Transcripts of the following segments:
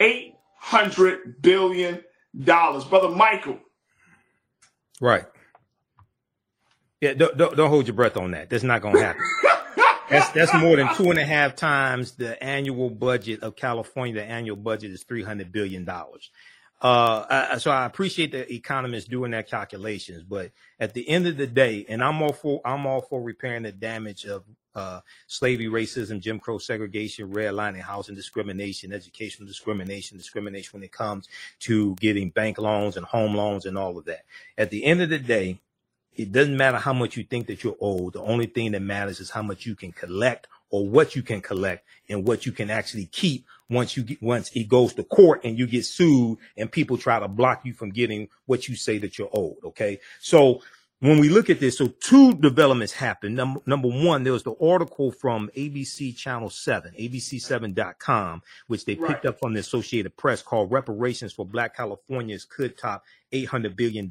$800 billion. Brother Michael. Right. Yeah, don't, don't, don't hold your breath on that. That's not going to happen. that's that's more than two and a half times the annual budget of California. The annual budget is three hundred billion dollars. Uh, so I appreciate the economists doing their calculations, but at the end of the day, and I'm all for I'm all for repairing the damage of uh, slavery, racism, Jim Crow segregation, redlining, housing discrimination, educational discrimination, discrimination when it comes to getting bank loans and home loans and all of that. At the end of the day, it doesn't matter how much you think that you're owed. The only thing that matters is how much you can collect or what you can collect and what you can actually keep once you get, once it goes to court and you get sued and people try to block you from getting what you say that you're owed. Okay. So when we look at this, so two developments happened. Number, number one, there was the article from ABC Channel 7, abc7.com, which they picked right. up from the Associated Press called Reparations for Black Californians Could Top $800 billion.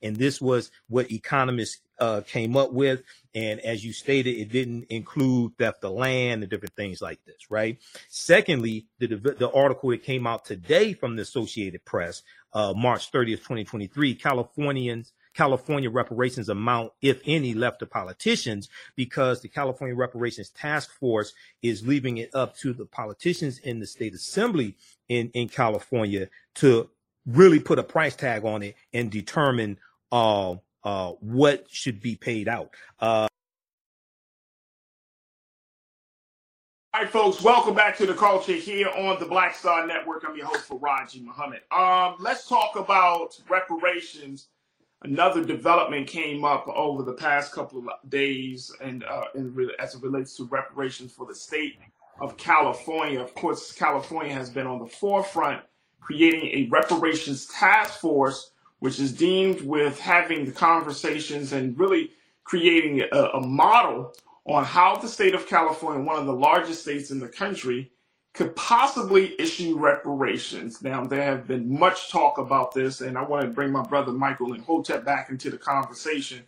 And this was what economists uh, came up with. And as you stated, it didn't include theft of land and different things like this, right? Secondly, the, the article that came out today from the Associated Press, uh, March 30th, 2023, Californians California reparations amount, if any, left to politicians because the California Reparations Task Force is leaving it up to the politicians in the state assembly in, in California to really put a price tag on it and determine uh, uh, what should be paid out. Uh, all right, folks, welcome back to the culture here on the Black Star Network. I'm your host, Farajii Muhammad. Um, let's talk about reparations another development came up over the past couple of days, and, uh, as it relates to reparations for the state of California. Of course, California has been on the forefront creating a reparations task force, which is deemed with having the conversations and really creating a, a model on how the state of California, one of the largest states in the country, could possibly issue reparations. Now, there have been much talk about this, and I want to bring my brother Michael Imhotep back into the conversation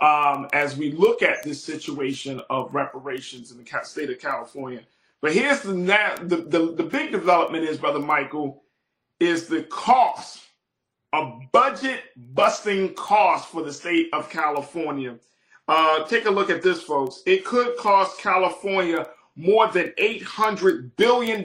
um, as we look at this situation of reparations in the state of California. But here's the, the, the, the big development is, brother Michael, is the cost, a budget busting cost for the state of California. Uh, take a look at this, folks. It could cost California more than $800 billion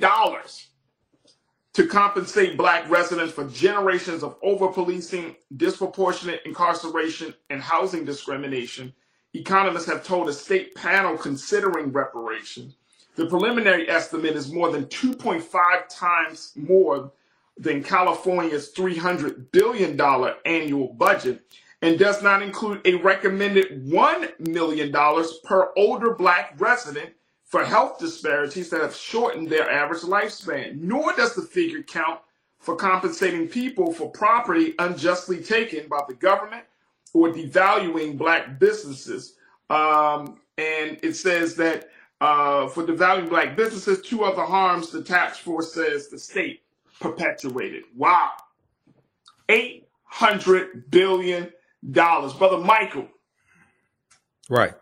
to compensate black residents for generations of over-policing, disproportionate incarceration, and housing discrimination. Economists have told a state panel considering reparations. The preliminary estimate is more than 2.5 times more than California's $300 billion annual budget and does not include a recommended $1 million per older black resident for health disparities that have shortened their average lifespan, nor does the figure count for compensating people for property unjustly taken by the government or devaluing black businesses. Um, and it says that uh, for devaluing black businesses, two other harms the tax force says the state perpetuated. Wow. $800 billion. Brother Michael. Right.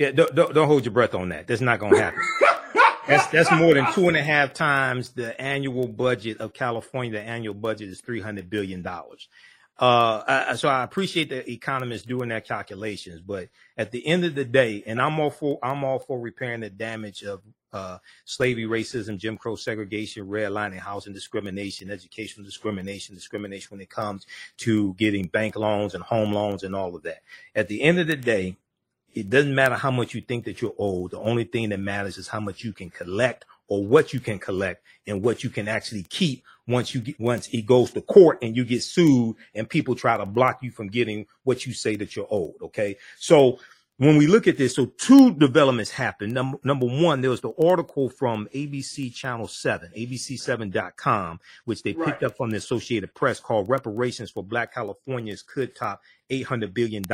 Yeah, don't, don't, don't hold your breath on that. That's not going to happen. that's that's more than two and a half times the annual budget of California. The annual budget is three hundred billion dollars. Uh, I, so I appreciate the economists doing their calculations, but at the end of the day, and I'm all for I'm all for repairing the damage of uh, slavery, racism, Jim Crow segregation, redlining, housing discrimination, educational discrimination, discrimination when it comes to getting bank loans and home loans and all of that. At the end of the day, it doesn't matter how much you think that you're owed. The only thing that matters is how much you can collect or what you can collect and what you can actually keep once you get, once it goes to court and you get sued and people try to block you from getting what you say that you're owed. Okay. So when we look at this, so two developments happened. Number, number one, there was the article from ABC Channel 7, abc7.com, which they picked right. up from the Associated Press called Reparations for Black Californians Could Top $800 billion.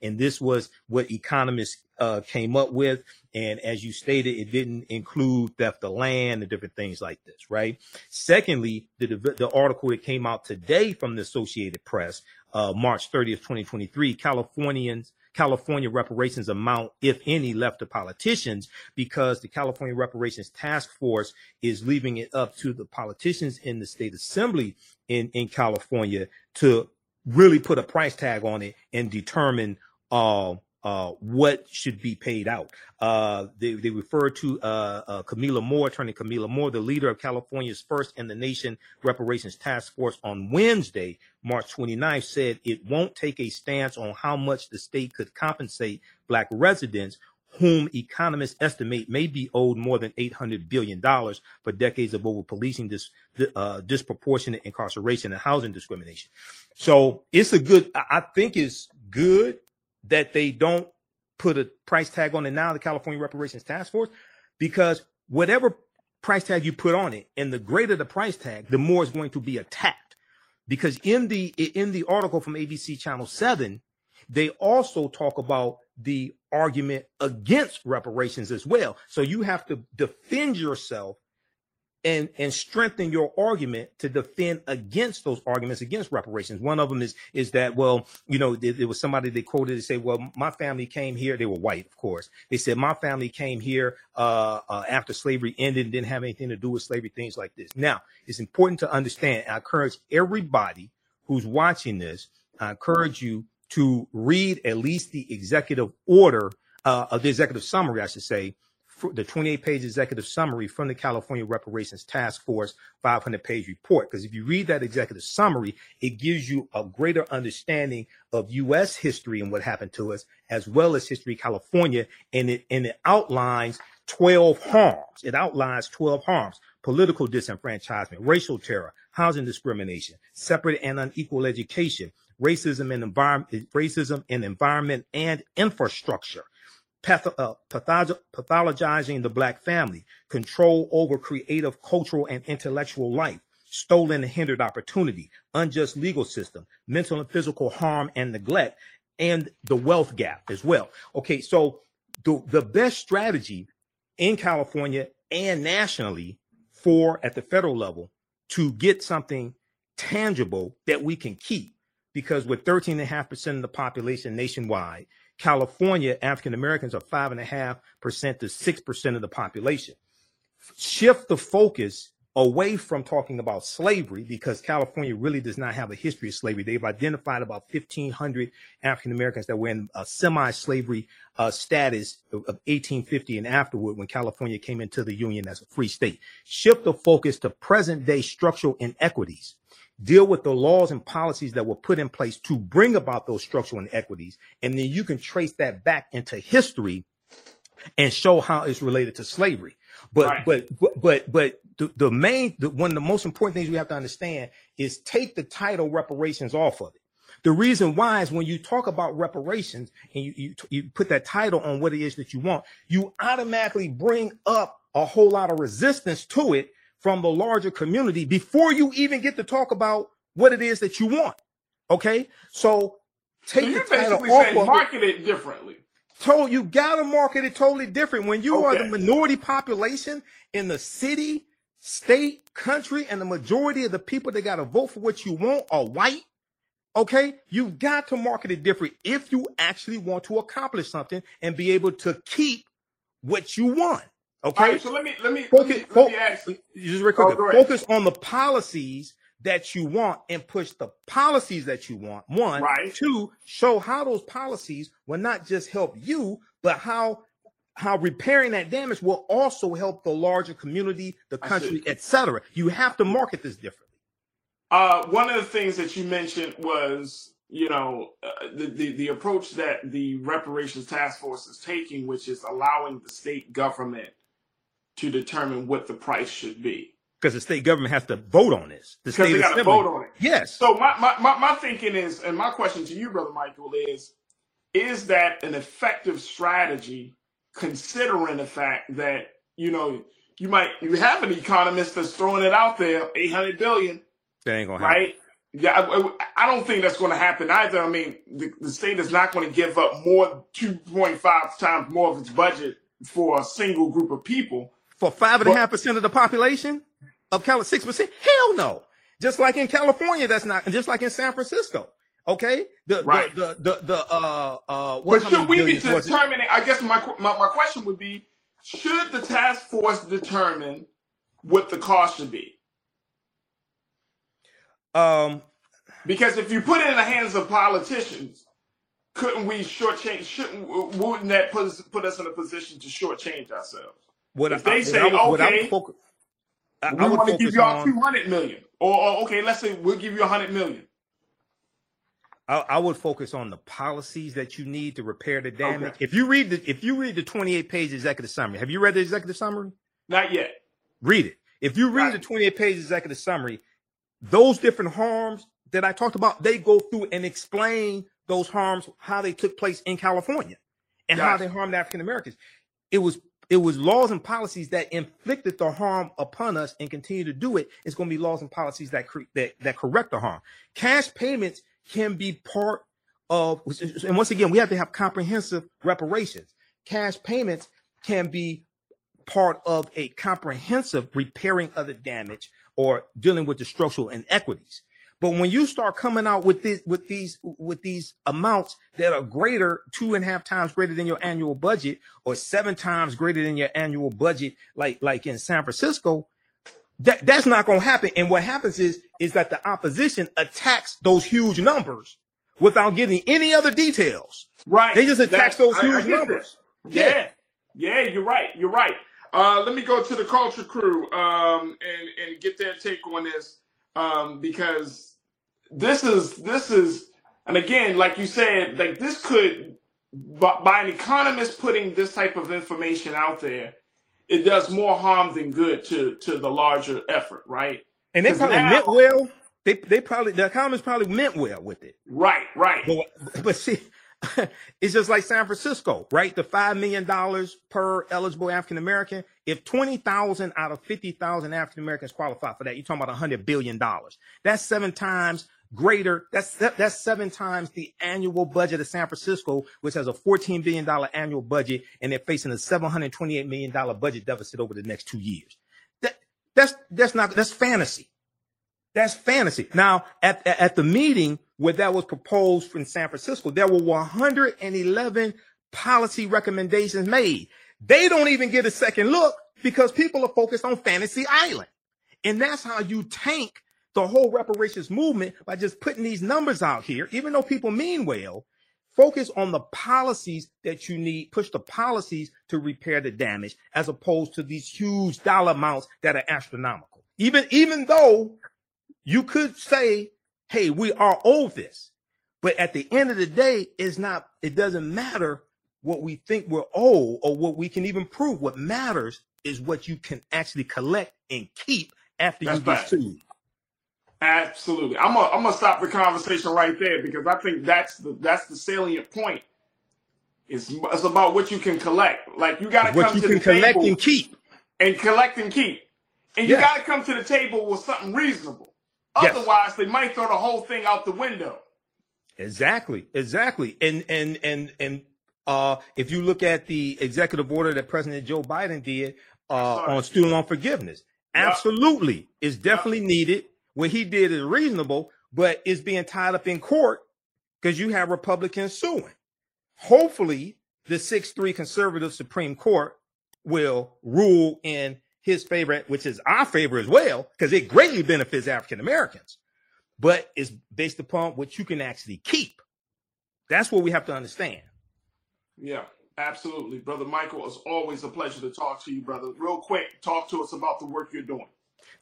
And this was what economists uh, came up with. And as you stated, it didn't include theft of land and different things like this, right? Secondly, the, the article that came out today from the Associated Press, uh, March 30th, 2023, Californians California reparations amount, if any, left to politicians because the California Reparations Task Force is leaving it up to the politicians in the state assembly in, in California to really put a price tag on it and determine uh, uh, what should be paid out. Uh, they, they refer to uh, uh, Kamilah Moore, Attorney Kamilah Moore, the leader of California's first in the nation reparations task force on Wednesday, March 29th, said it won't take a stance on how much the state could compensate black residents whom economists estimate may be owed more than $800 billion for decades of over policing, dis, uh, disproportionate incarceration and housing discrimination. So it's a good, I think it's good that they don't put a price tag on it now, the California Reparations Task Force, because whatever price tag you put on it, and the greater the price tag, the more it's going to be attacked. Because in the in the article from ABC Channel 7, they also talk about the argument against reparations as well. So you have to defend yourself and and strengthen your argument to defend against those arguments against reparations. One of them is is that well, you know, there, there was somebody they quoted to say, well, my family came here. They were white, of course. They said my family came here uh, uh, after slavery ended, and didn't have anything to do with slavery, things like this. Now, it's important to understand. I encourage everybody who's watching this. I encourage you to read at least the executive order uh, of the executive summary, I should say, the 28 page executive summary from the California Reparations Task Force 500 page report. Because if you read that executive summary, it gives you a greater understanding of U.S. history and what happened to us, as well as history of California. And it, and it outlines 12 harms. It outlines 12 harms, political disenfranchisement, racial terror, housing discrimination, separate and unequal education, racism and environment, racism in environment and infrastructure, path- uh, pathologizing the black family, control over creative, cultural, and intellectual life, stolen and hindered opportunity, unjust legal system, mental and physical harm and neglect, and the wealth gap as well. Okay, so the, the best strategy in California and nationally for at the federal level to get something tangible that we can keep because with 13.5% of the population nationwide California, African Americans are five and a half percent to six percent of the population. Shift the focus away from talking about slavery because California really does not have a history of slavery. They've identified about 1,500 African Americans that were in a semi-slavery uh, status of, of 1850 and afterward when California came into the Union as a free state. Shift the focus to present day structural inequities deal with the laws and policies that were put in place to bring about those structural inequities. And then you can trace that back into history and show how it's related to slavery. But, right. but, but, but, but the, the main, the, one of the most important things we have to understand is take the title reparations off of it. The reason why is when you talk about reparations and you, you, you put that title on what it is that you want, you automatically bring up a whole lot of resistance to it from the larger community before you even get to talk about what it is that you want. Okay, so take so the title off of market it. it differently. Told you gotta market it totally different. When you okay. are the minority population in the city, state, country, and the majority of the people that gotta vote for what you want are white. Okay, you've got to market it different if you actually want to accomplish something and be able to keep what you want. Okay. Right, so let me let me focus, let me, let me ask just real quick. Oh, focus on the policies that you want and push the policies that you want. One, right. two, show how those policies will not just help you, but how how repairing that damage will also help the larger community, the country, etc. You have to market this differently. Uh, one of the things that you mentioned was, you know, uh, the, the the approach that the reparations task force is taking, which is allowing the state government to determine what the price should be. Because the state government has to vote on this. The state they got to vote on it. Yes. So my, my, my, my thinking is, and my question to you, Brother Michael, is is that an effective strategy considering the fact that, you know, you might you have an economist that's throwing it out there, 800 billion. That ain't gonna happen. Right? Yeah, I, I, don't think that's going to happen either. I mean, the, the state is not going to give up more 2.5 times more of its budget for a single group of people for five and a half percent of the population of California, six percent? Hell no. Just like in California, that's not, just like in San Francisco. Okay, the Right. the the the, the uh uh. What, But should we be billions was it? determining? I guess my, my my question would be: Should the task force determine what the cost should be? Um, Because if you put it in the hands of politicians, couldn't we shortchange? Shouldn't wouldn't that put us, put us in a position to shortchange ourselves? What If they say, I would, what I okay, focus, I, we want to give y'all two hundred million, or, or okay, let's say we'll give you a hundred million. I, I would focus on the policies that you need to repair the damage. Okay. If you read the if you read the 28 page executive summary, have you read the executive summary? Not yet. Read it. If you read the 28 page executive summary, those different harms that I talked about, they go through and explain those harms, how they took place in California and how they harmed African Americans. It was it was laws and policies that inflicted the harm upon us and continue to do it. It's going to be laws and policies that cre- that that correct the harm. Cash payments can be part of, and once again, we have to have comprehensive reparations. Cash payments can be part of a comprehensive repairing of the damage or dealing with the structural inequities. But when you start coming out with this, with these, with these amounts that are greater, two and a half times greater than your annual budget, or seven times greater than your annual budget, like like in San Francisco, that that's not going to happen. And what happens is is that the opposition attacks those huge numbers without giving any other details. Right. They just attack those I- I huge that. numbers. Yeah. yeah, you're right. You're right. Uh, let me go to the culture crew um, and and get their take on this um, because this is this is and again, like you said, like this could by, by an economist putting this type of information out there, it does more harm than good to to the larger effort, right? And they probably now- meant well. They they probably the economists probably meant well with it. Right, right. But but see, it's just like San Francisco, right? The five million dollars per eligible African American. If twenty thousand out of fifty thousand African Americans qualify for that, you're talking about hundred billion dollars. That's seven times greater. That's that's seven times the annual budget of San Francisco, which has a fourteen billion dollar annual budget, and they're facing a seven hundred twenty eight million dollar budget deficit over the next two years. That that's that's not that's fantasy. That's fantasy. Now, at, at the meeting where that was proposed in San Francisco, there were 111 policy recommendations made. They don't even get a second look because people are focused on Fantasy Island. And that's how you tank the whole reparations movement by just putting these numbers out here, even though people mean well. Focus on the policies that you need, push the policies to repair the damage, as opposed to these huge dollar amounts that are astronomical. Even, even though you could say, hey, we are owed this. But at the end of the day, it's not, it doesn't matter what we think we're owed or what we can even prove. What matters is what you can actually collect and keep after That's you get sued. Absolutely. I'm gonna I'm gonna stop the conversation right there because I think that's the that's the salient point. It's, it's about what you can collect. Like you got to What come you to can the collect table and keep. and collect and keep, and you Yeah. got to come to the table with something reasonable. Yes. Otherwise, they might throw the whole thing out the window. Exactly, exactly. And and and and uh if you look at the executive order that President Joe Biden did uh on student loan forgiveness, Yep. absolutely is definitely needed. What he did is reasonable, but it's being tied up in court because you have Republicans suing. Hopefully, the 6-3 conservative Supreme Court will rule in his favor, which is our favor as well, because it greatly benefits African Americans but it's based upon what you can actually keep. That's what we have to understand. Yeah, absolutely, brother Michael. It's always a pleasure to talk to you, brother. Real quick, talk to us about the work you're doing.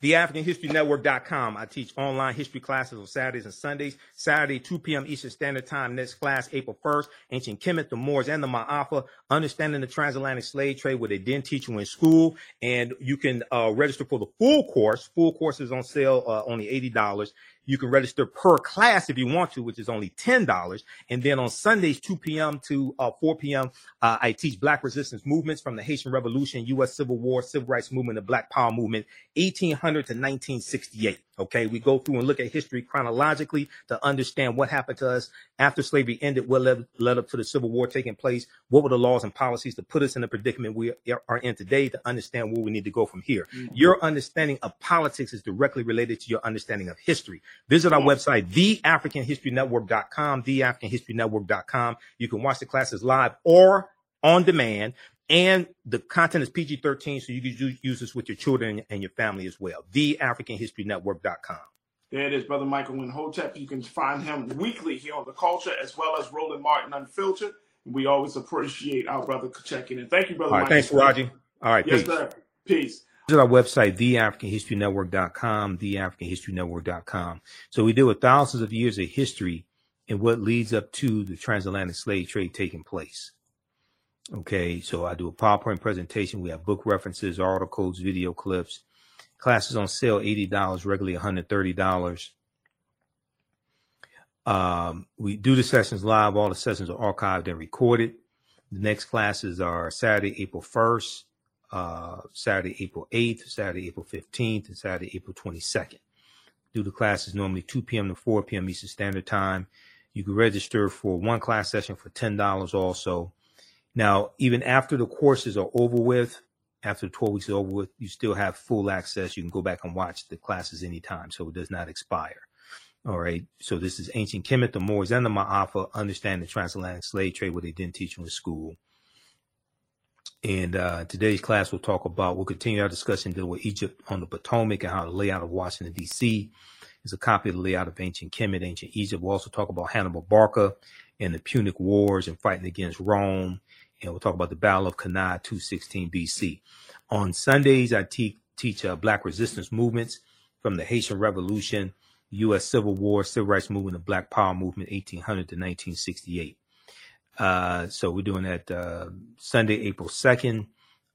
The AfricanHistoryNetwork.com. I teach online history classes on Saturdays and Sundays. Saturday, 2 p.m. Eastern Standard Time. Next class, April 1st. Ancient Kemet, the Moors, and the Ma'afa. Understanding the transatlantic slave trade, where they didn't teach you in school. And you can uh, register for the full course. Full course is on sale, uh, only $80. You can register per class if you want to, which is only $10. And then on Sundays, 2 p.m. to uh, 4 p.m., uh, I teach Black resistance movements from the Haitian Revolution, U.S. Civil War, Civil Rights Movement, the Black Power Movement, 1800 to 1968. Okay, we go through and look at history chronologically to understand what happened to us after slavery ended, what led, led up to the Civil War taking place, what were the laws and policies to put us in the predicament we are in today to understand where we need to go from here. Mm-hmm. Your understanding of politics is directly related to your understanding of history. Visit our website, theafricanhistorynetwork.com, theafricanhistorynetwork.com. You can watch the classes live or on demand and the content is PG 13, so you can use this with your children and your family as well. TheAfricanHistoryNetwork.com. There it is, Brother Michael Imhotep. You can find him weekly here on The Culture as well as Roland Martin Unfiltered. We always appreciate our brother checking in. Thank you, Brother All right, Michael. Thanks, Raji. All right, yes, peace. sir. Peace. Visit our website, theafricanhistorynetwork.com, theafricanhistorynetwork.com. So we deal with thousands of years of history and what leads up to the transatlantic slave trade taking place. Okay, so I do a PowerPoint presentation. We have book references, articles, video clips. Classes on sale, $80, regularly $130. Um, we do the sessions live. All the sessions are archived and recorded. The next classes are Saturday, April 1st, uh, Saturday, April 8th, Saturday, April 15th, and Saturday, April 22nd. Do the classes normally 2 p.m. to 4 p.m. Eastern Standard Time. You can register for one class session for $10 also. Now, even after the courses are over with, after the 12 weeks is over with, you still have full access. You can go back and watch the classes anytime, so it does not expire. All right. So this is Ancient Kemet, the Moors, and the Ma'afa, understand the transatlantic slave trade, what they didn't teach you in school. And uh, today's class will talk about, we'll continue our discussion deal with Egypt on the Potomac and how the layout of Washington, D.C. is a copy of the layout of ancient Kemet, ancient Egypt. We'll also talk about Hannibal Barca and the Punic Wars and fighting against Rome and we'll talk about the Battle of Cannae 216 BC. On Sundays, I te- teach uh, Black resistance movements from the Haitian Revolution, U.S. Civil War, Civil Rights Movement, the Black Power Movement, 1800 to 1968. Uh, so we're doing that uh, Sunday, April 2nd,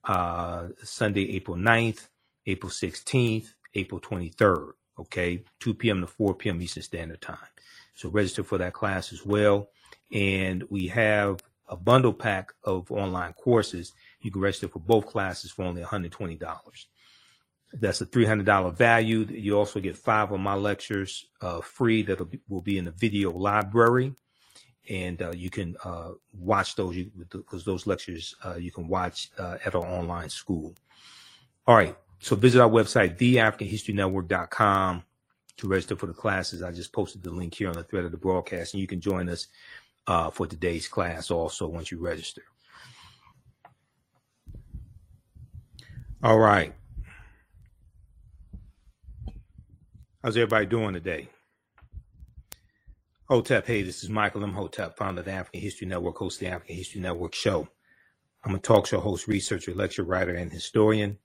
uh, Sunday, April 9th, April 16th, April 23rd. Okay, 2 p.m. to 4 p.m. Eastern Standard Time. So register for that class as well. And we have a bundle pack of online courses. You can register for both classes for only $120. That's a $300 value. You also get five of my lectures uh, free that will be in the video library. And uh, you can uh, watch those because those lectures uh, you can watch uh, at our online school. All right. So visit our website, theafricanhistorynetwork.com to register for the classes. I just posted the link here on the thread of the broadcast, and you can join us uh, for today's class also once you register. All right. How's everybody doing today? Hotep, hey, this is Michael Imhotep, founder of the African History Network, host of the African History Network show. I'm a talk show host, researcher, lecture writer, and historian.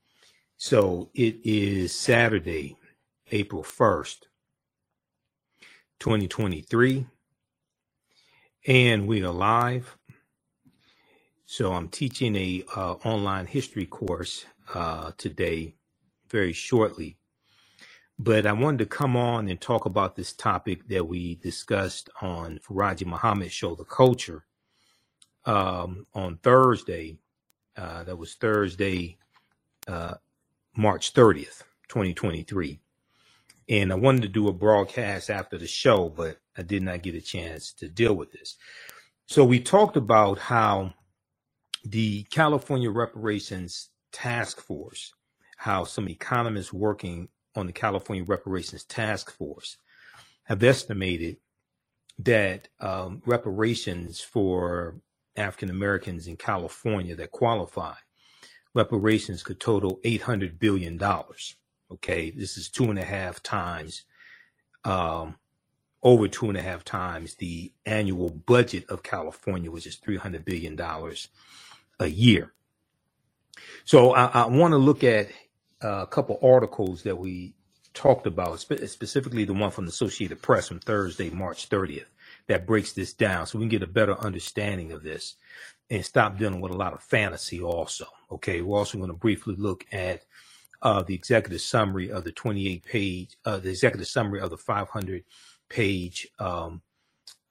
So it is Saturday, April 1st, 2023 and we are live. So I'm teaching a uh, online history course uh, today, very shortly. But I wanted to come on and talk about this topic that we discussed on Farajii Muhammad's show, The Culture, um, on Thursday. Uh, that was Thursday, uh, March 30th, 2023. And I wanted to do a broadcast after the show, but I did not get a chance to deal with this. So we talked about how the California Reparations Task Force, how some economists working on the California Reparations Task Force have estimated that um, reparations for African Americans in California that qualify, reparations could total $800 billion. Okay, this is two and a half times um, over two and a half times the annual budget of California, which is $300 billion a year. So I, I want to look at a couple articles that we talked about, specifically the one from the Associated Press from Thursday, March 30th, that breaks this down so we can get a better understanding of this and stop dealing with a lot of fantasy also. Okay, we're also going to briefly look at uh, the executive summary of the 28 page, uh, the executive summary of the 500 page um,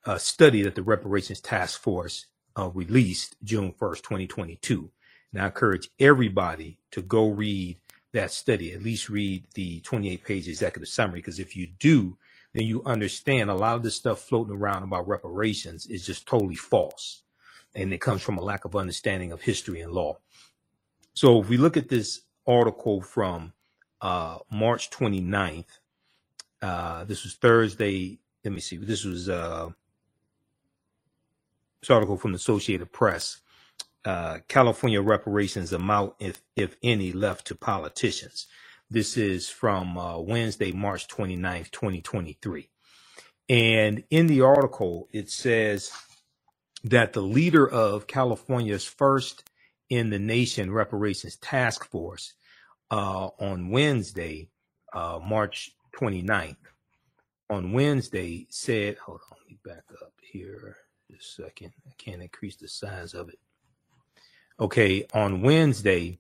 uh, study that the Reparations Task Force uh, released June 1st, 2022. And I encourage everybody to go read that study, at least read the 28 page executive summary. Because if you do, then you understand a lot of the stuff floating around about reparations is just totally false. And it comes from a lack of understanding of history and law. So if we look at this article from uh, March 29th, uh, this was Thursday. Let me see. This was uh, this article from the Associated Press. Uh, California reparations amount, if if any, left to politicians. This is from uh, Wednesday, March 29th, 2023. And in the article, it says that the leader of California's first in the nation reparations task force uh, on Wednesday, uh, March 29th, on Wednesday said, hold on, let me back up here just a second. I can't increase the size of it. Okay, on Wednesday,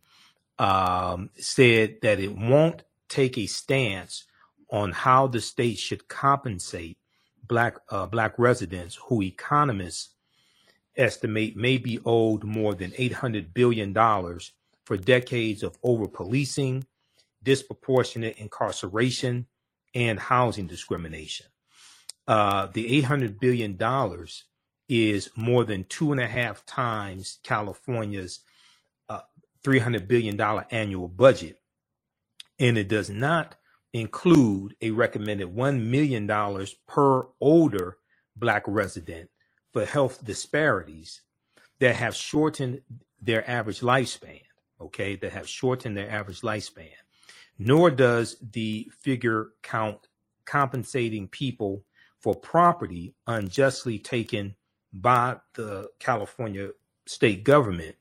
um, said that it won't take a stance on how the state should compensate black uh, black residents who economists estimate may be owed more than 800 billion dollars for decades of over policing, disproportionate incarceration, and housing discrimination. Uh, the 800 billion dollars is more than two and a half times California's $300 billion annual budget. And it does not include a recommended $1 million per older Black resident for health disparities that have shortened their average lifespan, okay, that have shortened their average lifespan. Nor does the figure count compensating people for property unjustly taken by the California state government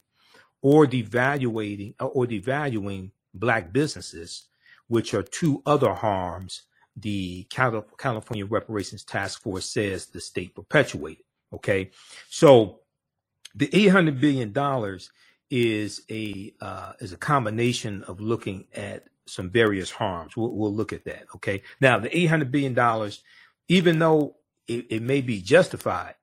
or devaluating or devaluing black businesses, which are two other harms the California Reparations Task Force says the state perpetuated. Okay, so the eight hundred billion dollars is a uh, is a combination of looking at some various harms. We'll, we'll look at that. Okay, now the eight hundred billion dollars, even though it, it may be justified,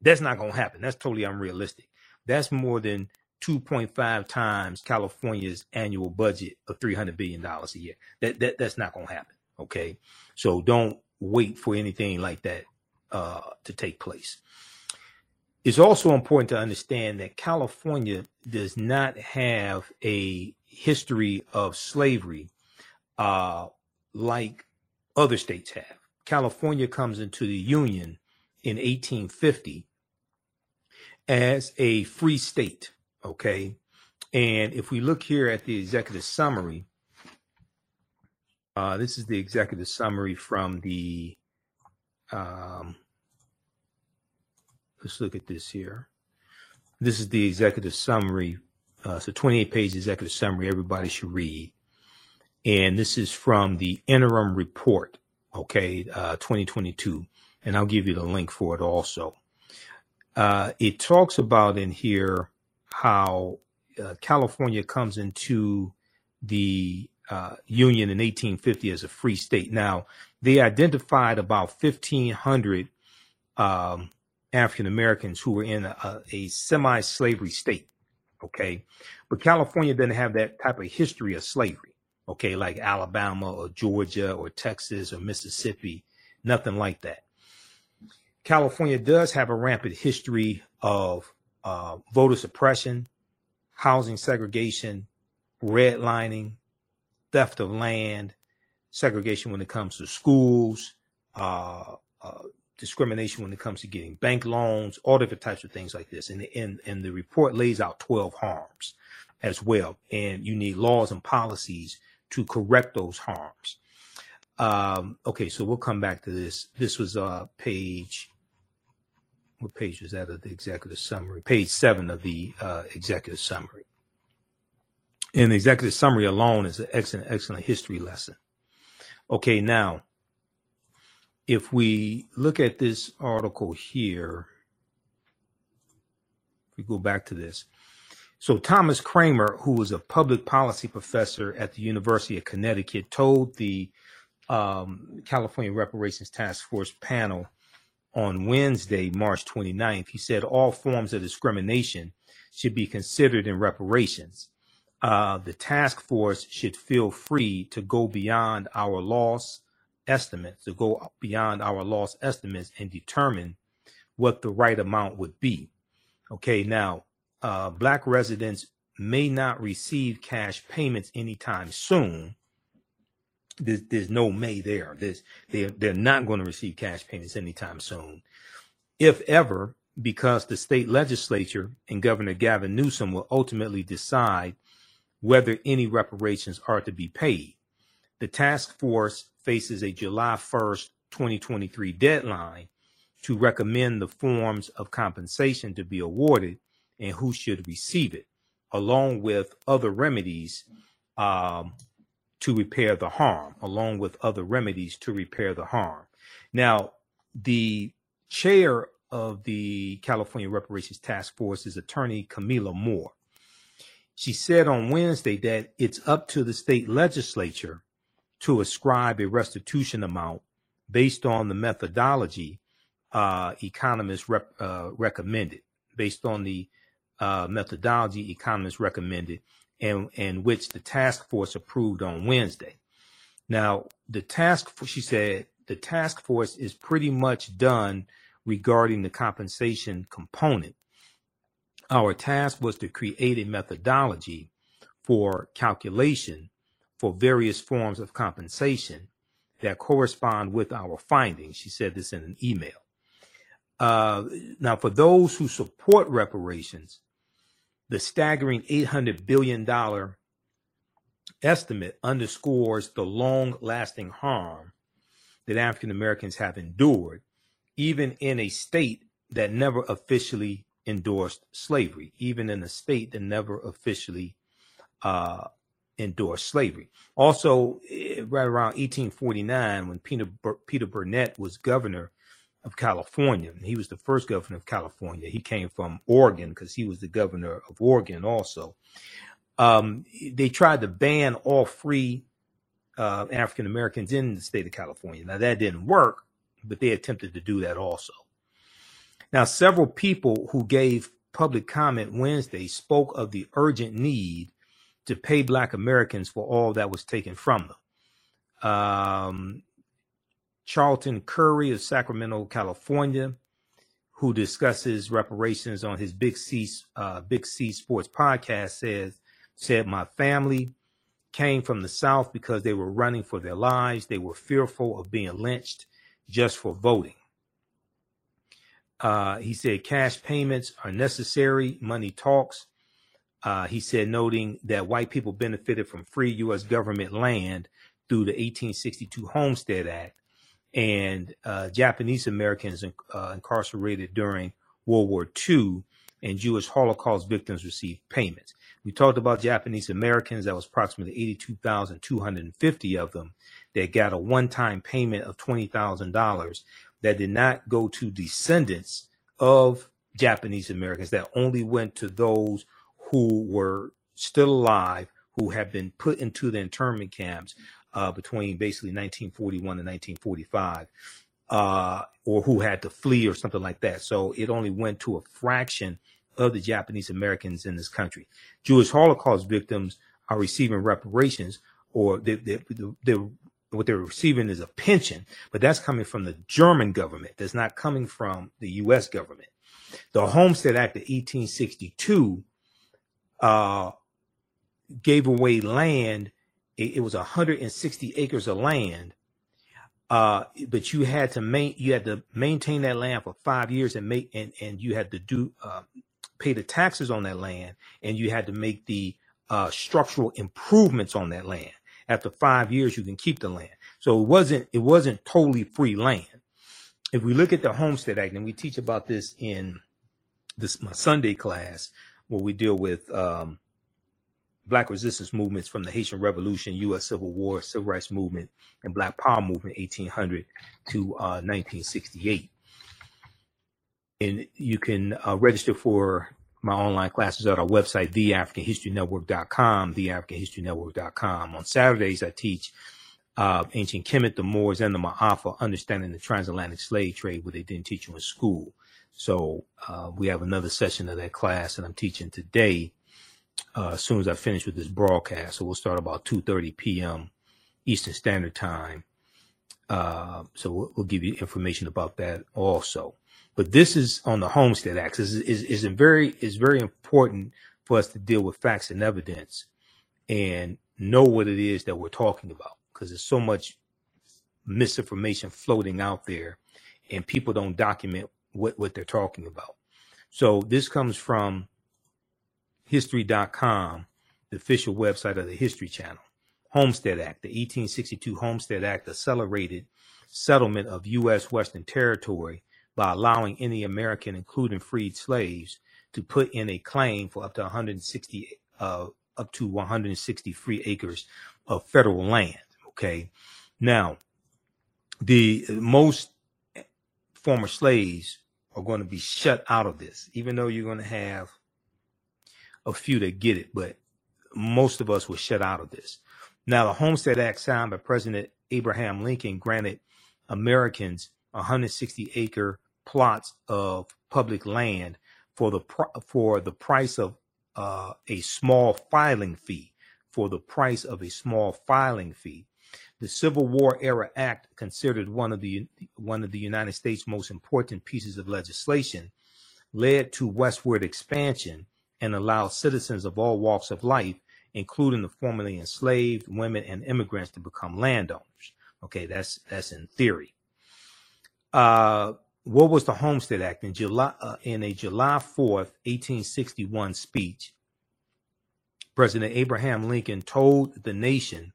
that's not going to happen. That's totally unrealistic. That's more than 2.5 times California's annual budget of 300 billion dollars a year. That, that that's not going to happen. Okay, so don't wait for anything like that uh, to take place. It's also important to understand that California does not have a history of slavery uh, like other states have. California comes into the Union in 1850 as a free state Okay. And if we look here at the executive summary, uh, this is the executive summary from the, um, let's look at this here. This is the executive summary. Uh, so 28 page executive summary, everybody should read. And this is from the interim report, okay, uh, 2022. And I'll give you the link for it also. Uh, it talks about in here how uh, California comes into the uh, Union in 1850 as a free state. Now, they identified about 1,500 um, African Americans who were in a, a semi slavery state. Okay. But California doesn't have that type of history of slavery. Okay. Like Alabama or Georgia or Texas or Mississippi. Nothing like that. California does have a rampant history of uh, voter suppression, housing segregation, redlining, theft of land, segregation when it comes to schools, uh, uh, discrimination when it comes to getting bank loans, all different types of things like this. And, the, and, and the report lays out 12 harms as well. And you need laws and policies to correct those harms. Um, okay, so we'll come back to this. This was uh, page what page was that of the executive summary? Page seven of the uh, executive summary. And the executive summary alone is an excellent, excellent history lesson. Okay, now, if we look at this article here, if we go back to this. So Thomas Craemer, who was a public policy professor at the University of Connecticut, told the um, California Reparations Task Force panel on Wednesday, March 29th, he said all forms of discrimination should be considered in reparations. uh, the task force should feel free to go beyond our loss estimates, to go beyond our loss estimates and determine what the right amount would be. Okay, now, uh, black residents may not receive cash payments anytime soon. There's, there's no may there. There's, they're, they're not going to receive cash payments anytime soon. If ever, because the state legislature and Governor Gavin Newsom will ultimately decide whether any reparations are to be paid. The task force faces a July 1st, 2023 deadline to recommend the forms of compensation to be awarded and who should receive it, along with other remedies um, to repair the harm, along with other remedies to repair the harm. Now, the chair of the California Reparations Task Force is attorney Kamilah Moore. She said on Wednesday that it's up to the state legislature to ascribe a restitution amount based on the methodology uh, economists rep, uh, recommended, based on the uh, methodology economists recommended, and, and which the task force approved on Wednesday. Now, the task, she said, the task force is pretty much done regarding the compensation component. Our task was to create a methodology for calculation for various forms of compensation that correspond with our findings. She said this in an email. Uh, now, for those who support reparations, the staggering $800 billion estimate underscores the long lasting harm that African Americans have endured, even in a state that never officially endorsed slavery, even in a state that never officially uh, endorsed slavery. Also, eh, right around 1849, when Peter, Peter Burnett was governor of California, he was the first governor of California. He came from Oregon because he was the governor of Oregon also. Um, they tried to ban all free uh, African Americans in the state of California. Now, that didn't work, but they attempted to do that also. Now, several people who gave public comment Wednesday spoke of the urgent need to pay Black Americans for all that was taken from them. Um, Charlton Curry of Sacramento, California, who discusses reparations on his Big C uh, Big C Sports podcast, says said my family came from the South because they were running for their lives. They were fearful of being lynched just for voting. Uh, he said cash payments are necessary. Money talks. Uh, he said, noting that white people benefited from free U.S. government land through the 1862 Homestead Act, and uh, Japanese Americans uh, incarcerated during World War II and Jewish Holocaust victims received payments. We talked about Japanese Americans. That was approximately 82,250 of them that got a one-time payment of $20,000 that did not go to descendants of Japanese Americans, that only went to those who were still alive, who had been put into the internment camps uh, between basically 1941 and 1945, uh, or who had to flee or something like that. So it only went to a fraction of the Japanese Americans in this country. Jewish Holocaust victims are receiving reparations, or they, they, they, what they're receiving is a pension, but that's coming from the German government. That's not coming from the U.S. government. The Homestead Act of 1862 uh, gave away land. It, it was 160 acres of land, uh, but you had to main, you had to maintain that land for five years and make and and you had to do uh, pay the taxes on that land, and you had to make the uh, structural improvements on that land. After five years you can keep the land. So it wasn't it wasn't totally free land. If we look at the homestead act and we teach about this in this my sunday class where we deal with um, black resistance movements from the haitian revolution u.s civil war civil rights movement and black power movement 1800 to uh, 1968 and you can uh, register for my online classes at our website, theafricanhistorynetwork.com, theafricanhistorynetwork.com. On Saturdays, I teach uh, ancient Kemet, the Moors, and the Ma'afa, understanding the transatlantic slave trade, what they didn't teach you in school. So uh, we have another session of that class that I'm teaching today uh, as soon as I finish with this broadcast. So we'll start about 2:30 p.m. Eastern Standard Time. Uh, so we'll, we'll, give you information about that also. But this is on the Homestead Act. This is, is, very is very important for us to deal with facts and evidence and know what it is that we're talking about because there's so much misinformation floating out there and people don't document what, what they're talking about. So this comes from history.com, the official website of the History Channel. Homestead Act, the 1862 Homestead Act accelerated settlement of U.S. Western Territory by allowing any American, including freed slaves, to put in a claim for up to 160 uh, up to 160 free acres of federal land. Okay, now the most former slaves are going to be shut out of this, even though you're going to have a few that get it, but most of us were shut out of this. Now, the Homestead Act signed by President Abraham Lincoln granted Americans 160 acre plots of public land for the for the price of uh, a small filing fee. For the price of a small filing fee, the Civil War era act, considered one of the one of the United States' most important pieces of legislation, led to westward expansion and allowed citizens of all walks of life including the formerly enslaved women and immigrants to become landowners. Okay, that's that's in theory. Uh, what was the Homestead Act in July? Uh, in a July fourth, eighteen sixty one speech, President Abraham Lincoln told the nation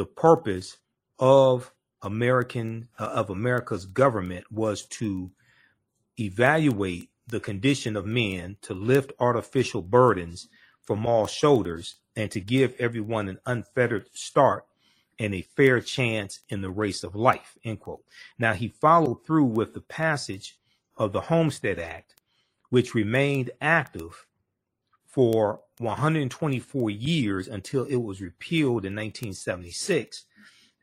the purpose of American uh, of America's government was to evaluate the condition of men to lift artificial burdens from all shoulders and to give everyone an unfettered start and a fair chance in the race of life. End quote. Now he followed through with the passage of the Homestead Act, which remained active for 124 years until it was repealed in 1976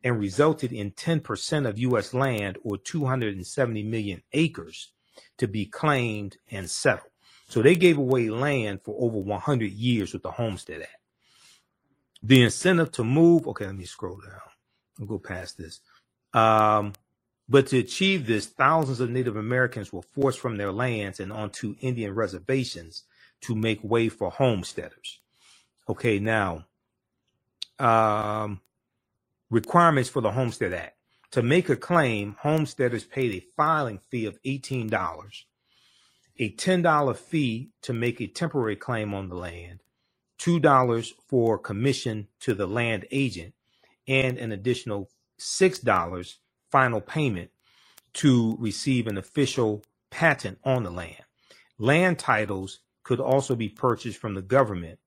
and resulted in 10% of U.S. land or 270 million acres to be claimed and settled. So they gave away land for over 100 years with the Homestead Act. The incentive to move, okay, let me scroll down. I'll go past this. Um, but to achieve this, thousands of Native Americans were forced from their lands and onto Indian reservations to make way for homesteaders. Okay, now, um, requirements for the Homestead Act. To make a claim, homesteaders paid a filing fee of $18 a $10 fee to make a temporary claim on the land, $2 for commission to the land agent, and an additional $6 final payment to receive an official patent on the land. Land titles could also be purchased from the government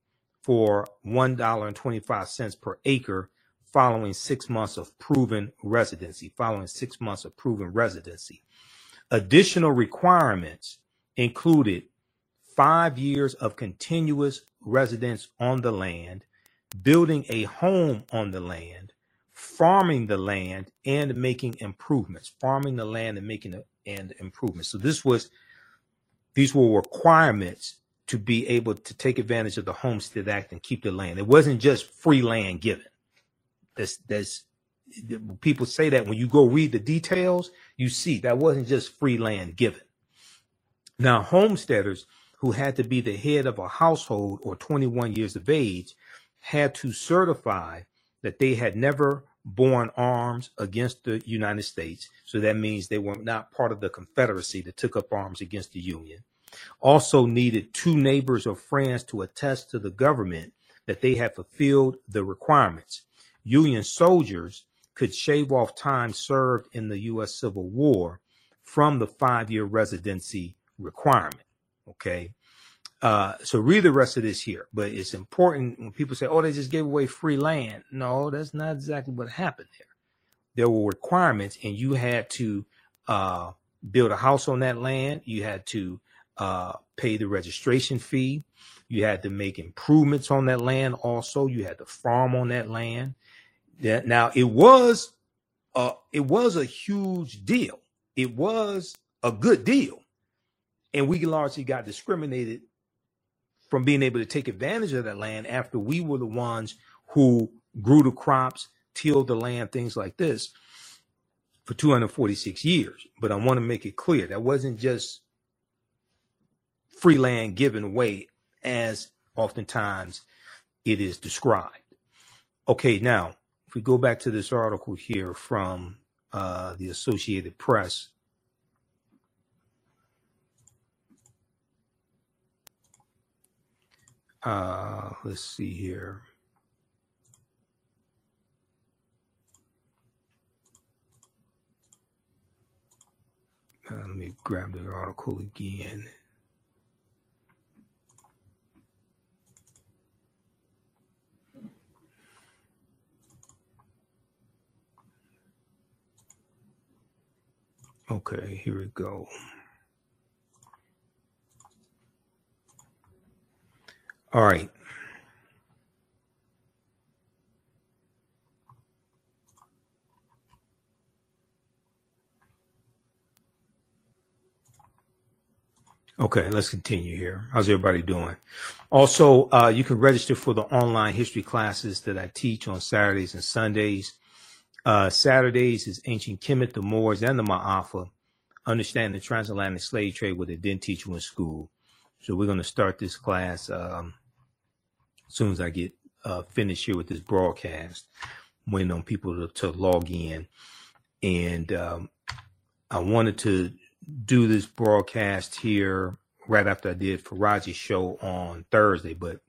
for $1.25 per acre following six months of proven residency. Following six months of proven residency. Additional requirements included five years of continuous residence on the land, building a home on the land, farming the land, and making improvements. Farming the land and making a, and improvements. So this was these were requirements to be able to take advantage of the Homestead Act and keep the land. It wasn't just free land given. That's that's people say that when you go read the details, you see that wasn't just free land given. Now, homesteaders who had to be the head of a household or 21 years of age had to certify that they had never borne arms against the United States. So that means they were not part of the Confederacy that took up arms against the Union. Also needed two neighbors or friends to attest to the government that they had fulfilled the requirements. Union soldiers could shave off time served in the U.S. Civil War from the five year residency requirement. Okay. Uh, so read the rest of this here, but it's important when people say, oh, they just gave away free land. No, that's not exactly what happened there. There were requirements and you had to, uh, build a house on that land. You had to, uh, pay the registration fee. You had to make improvements on that land. Also, you had to farm on that land. Now it was, uh, it was a huge deal. It was a good deal and we largely got discriminated from being able to take advantage of that land after we were the ones who grew the crops, tilled the land, things like this for 246 years. But I want to make it clear that wasn't just free land given away as oftentimes it is described. Okay, now if we go back to this article here from uh, the Associated Press, uh, let's see here. Uh, let me grab the article again. Okay, here we go. All right. Okay, let's continue here. How's everybody doing? Also, uh, you can register for the online history classes that I teach on Saturdays and Sundays. Uh, Saturdays is ancient Kemet, the Moors, and the Ma'afa. Understand the transatlantic slave trade, what they didn't teach you in school. So we're going to start this class um, as soon as I get uh, finished here with this broadcast. I'm waiting on people to, to log in. And um, I wanted to do this broadcast here right after I did Farajii's show on Thursday, but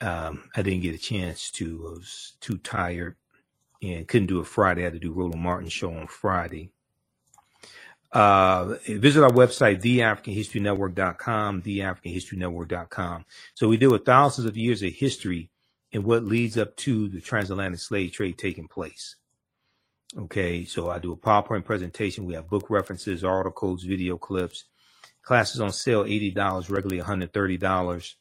um, I didn't get a chance to. I was too tired and couldn't do it Friday. I had to do Roland Martin show on Friday. Uh, visit our website, theafricanhistorynetwork.com, theafricanhistorynetwork.com. So we deal with thousands of years of history and what leads up to the transatlantic slave trade taking place. Okay, so I do a PowerPoint presentation. We have book references, articles, video clips. Classes on sale, $80, regularly $130.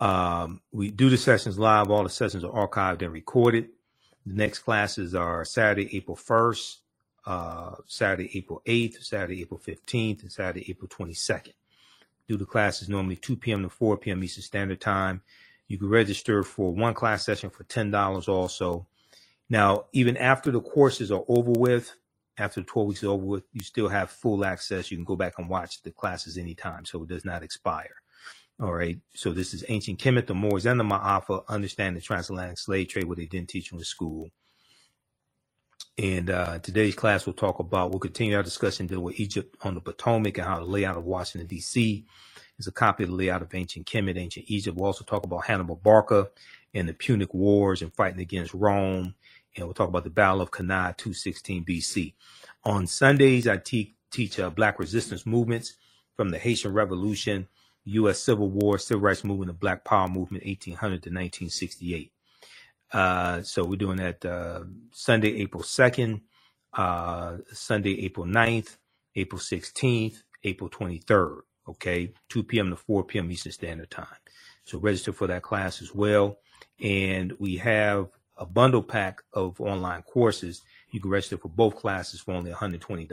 Um, we do the sessions live. All the sessions are archived and recorded. The next classes are Saturday, April 1st, uh, Saturday, April 8th, Saturday, April 15th, and Saturday, April 22nd. Do the classes normally 2 p.m. to 4 p.m. Eastern Standard Time. You can register for one class session for $10 also. Now, even after the courses are over with, after the 12 weeks is over with, you still have full access. You can go back and watch the classes anytime, so it does not expire. All right. So this is ancient Kemet, the Moors, and the Ma'afa. Understand the transatlantic slave trade, what they didn't teach in school. And uh, today's class we'll talk about, we'll continue our discussion deal with Egypt on the Potomac and how the layout of Washington, D.C. is a copy of the layout of ancient Kemet, ancient Egypt. We'll also talk about Hannibal Barca and the Punic Wars and fighting against Rome. And we'll talk about the Battle of Cannae, 216 BC. On Sundays, I te- teach uh, Black resistance movements from the Haitian Revolution, U.S. Civil War, Civil Rights Movement, the Black Power Movement, 1800 to 1968. Uh, so we're doing that uh, Sunday, April 2nd, uh, Sunday, April 9th, April 16th, April 23rd. Okay, 2 p.m. to 4 p.m. Eastern Standard Time. So register for that class as well. And we have a bundle pack of online courses. You can register for both classes for only $120.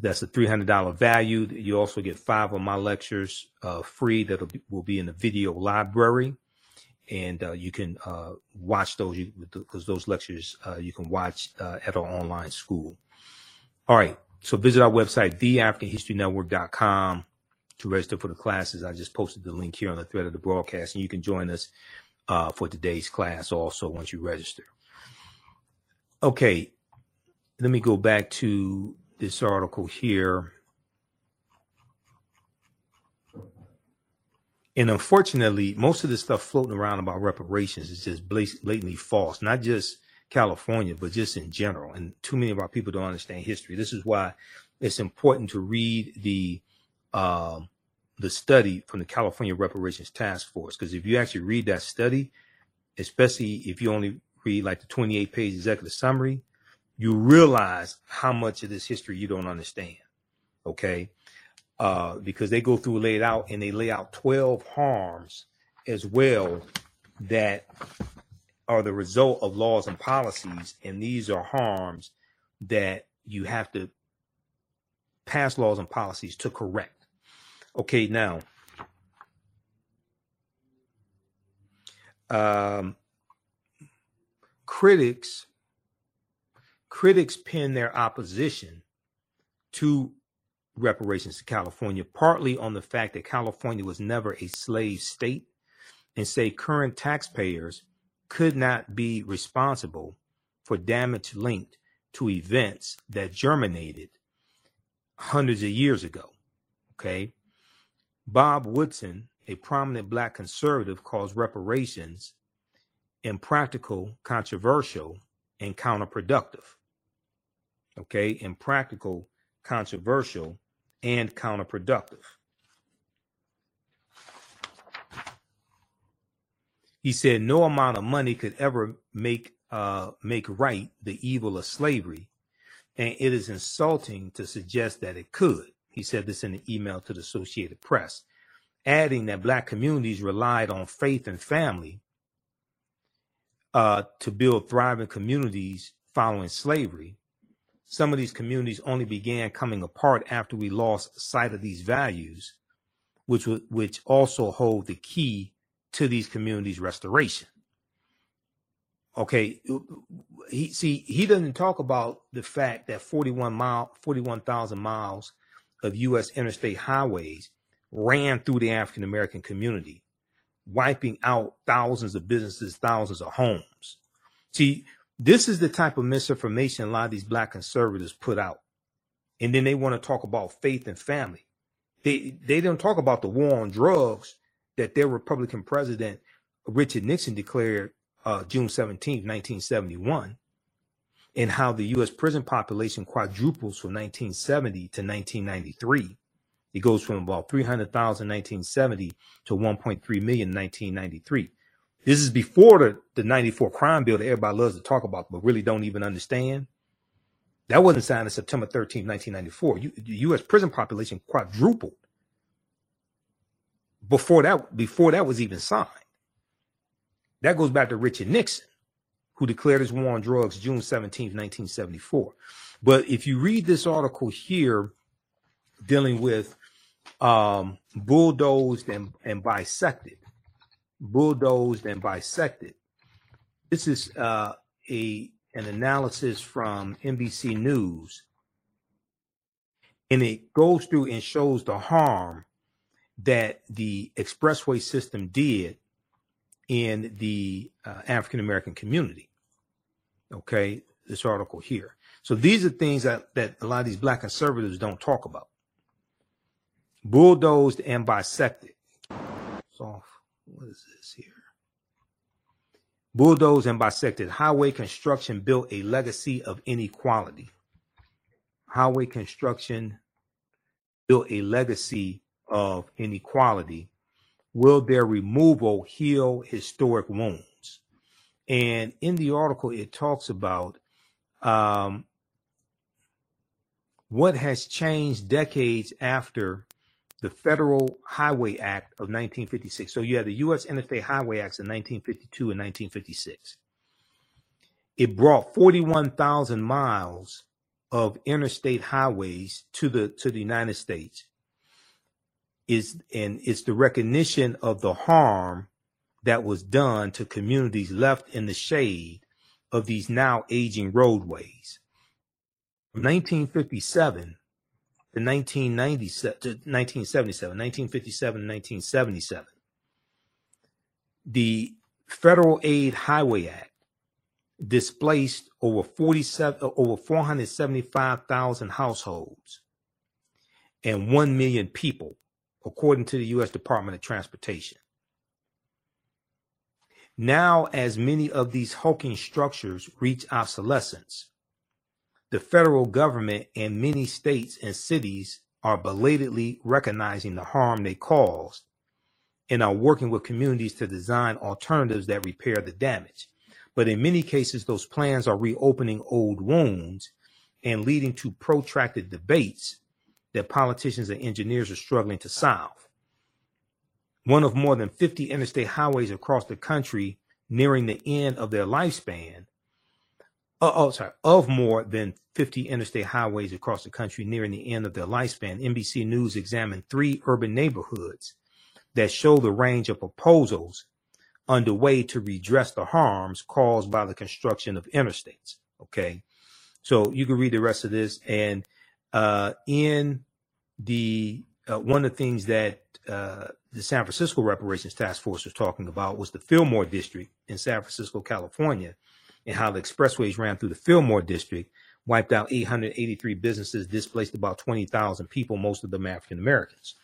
That's a $300 value. You also get five of my lectures uh, free that will be in the video library and uh, you can uh, watch those because those lectures uh, you can watch uh, at our online school. All right, so visit our website, theafricanhistorynetwork.com to register for the classes. I just posted the link here on the thread of the broadcast, and you can join us uh, for today's class also once you register. Okay, let me go back to this article here. And unfortunately, most of the stuff floating around about reparations is just blatantly false, not just California, but just in general. And too many of our people don't understand history. This is why it's important to read the um, the study from the California Reparations Task Force. Because if you actually read that study, especially if you only read like the 28 page executive summary, you realize how much of this history you don't understand. Okay uh, because they go through lay it out and they lay out 12 harms as well that are the result of laws and policies. And these are harms that you have to pass laws and policies to correct. Okay, now, um, critics critics pin their opposition to reparations to California partly on the fact that California was never a slave state and say current taxpayers could not be responsible for damage linked to events that germinated hundreds of years ago. Okay. Bob Woodson, a prominent black conservative, calls reparations impractical, controversial, and counterproductive. Okay. Impractical, controversial, and counterproductive. He said no amount of money could ever make uh, make right the evil of slavery, and it is insulting to suggest that it could. He said this in an email to the Associated Press, adding that black communities relied on faith and family uh, to build thriving communities following slavery. Some of these communities only began coming apart after we lost sight of these values, which which also hold the key to these communities' restoration. Okay, uh, he see he doesn't talk about the fact that 41 mile 41,000 miles of US interstate highways ran through the African American community, wiping out thousands of businesses, thousands of homes. See, this is the type of misinformation a lot of these black conservatives put out. And then they want to talk about faith and family. They they don't talk about the war on drugs that their Republican president, Richard Nixon, declared uh, June 17, 1971, and how the U.S. prison population quadruples from 1970 to 1993. It goes from about 300,000 in 1970 to 1.3 million in 1993. This is before the, the 94 crime bill that everybody loves to talk about, but really don't even understand. That wasn't signed on September 13, 1994. U, the U.S. prison population quadrupled before that before that was even signed. That goes back to Richard Nixon, who declared his war on drugs June 17, 1974. But if you read this article here dealing with um, bulldozed and, and bisected, bulldozed and bisected, this is uh, a an analysis from NBC News, and it goes through and shows the harm that the expressway system did in the uh, African American community. Okay, this article here. So these are things that, that a lot of these black conservatives don't talk about. Bulldozed and bisected. So what is this here? Bulldozed and bisected. Highway construction built a legacy of inequality. Highway construction built a legacy of inequality, will their removal heal historic wounds? And in the article, it talks about um, what has changed decades after the Federal Highway Act of 1956. So you had the U.S. Interstate Highway Acts in 1952 and 1956. It brought 41,000 miles of interstate highways to the to the United States is and it's the recognition of the harm that was done to communities left in the shade of these now aging roadways. From 1957 to 1997 1977, 1957 1977, the Federal Aid Highway Act displaced over 47 over 475,000 households and 1 million people according to the U.S. Department of Transportation. Now, as many of these hulking structures reach obsolescence, the federal government and many states and cities are belatedly recognizing the harm they caused and are working with communities to design alternatives that repair the damage. But in many cases, those plans are reopening old wounds and leading to protracted debates that politicians and engineers are struggling to solve. One of more than 50 interstate highways across the country nearing the end of their lifespan oh, oh, sorry, of more than 50 interstate highways across the country nearing the end of their lifespan, NBC News examined three urban neighborhoods that show the range of proposals underway to redress the harms caused by the construction of interstates. Okay. So you can read the rest of this. And uh, in the uh, one of the things that uh, the San Francisco Reparations Task Force was talking about was the Fillmore District in San Francisco, California, and how the expressways ran through the Fillmore District, wiped out 883 businesses, displaced about 20,000 people, most of them African Americans.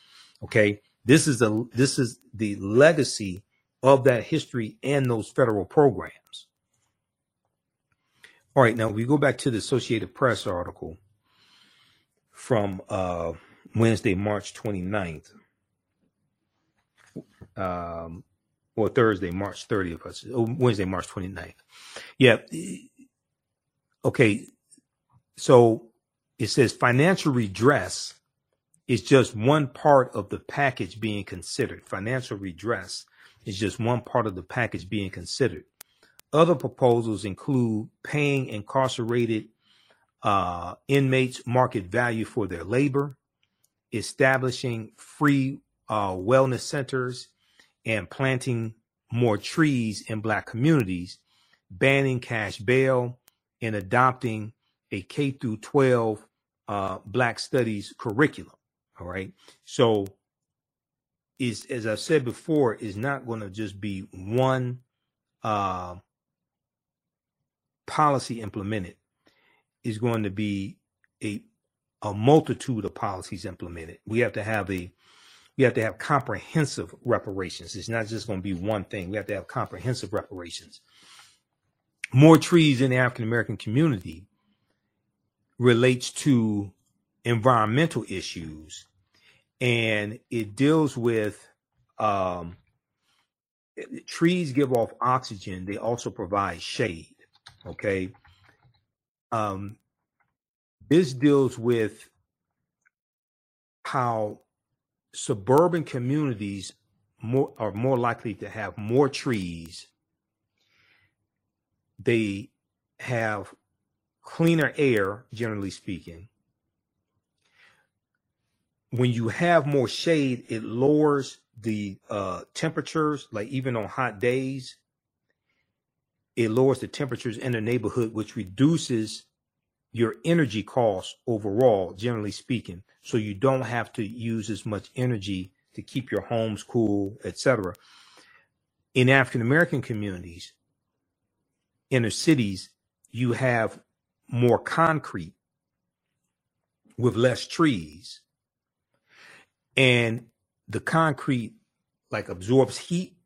Okay, this is the this is the legacy of that history and those federal programs. All right, now we go back to the Associated Press article from uh, Wednesday, March 29th, um, or Thursday, March 30th, oh, Wednesday, March 29th. Yeah. Okay. So it says financial redress is just one part of the package being considered. Financial redress is just one part of the package being considered. Other proposals include paying incarcerated uh, inmates market value for their labor, establishing free uh, wellness centers, and planting more trees in Black communities, banning cash bail, and adopting a K through 12 uh, Black Studies curriculum. All right. So, is as I've said before, is not going to just be one uh, policy implemented is going to be a a multitude of policies implemented. We have to have a we have to have comprehensive reparations. It's not just going to be one thing. We have to have comprehensive reparations. More trees in the African American community relates to environmental issues and it deals with um, trees give off oxygen they also provide shade Okay. Um, this deals with how suburban communities more are more likely to have more trees. They have cleaner air, generally speaking. When you have more shade, it lowers the uh, temperatures, like even on hot days it lowers the temperatures in the neighborhood, which reduces your energy costs overall, generally speaking. So you don't have to use as much energy to keep your homes cool, etc. In African American communities, inner cities, you have more concrete with less trees. And the concrete like absorbs heat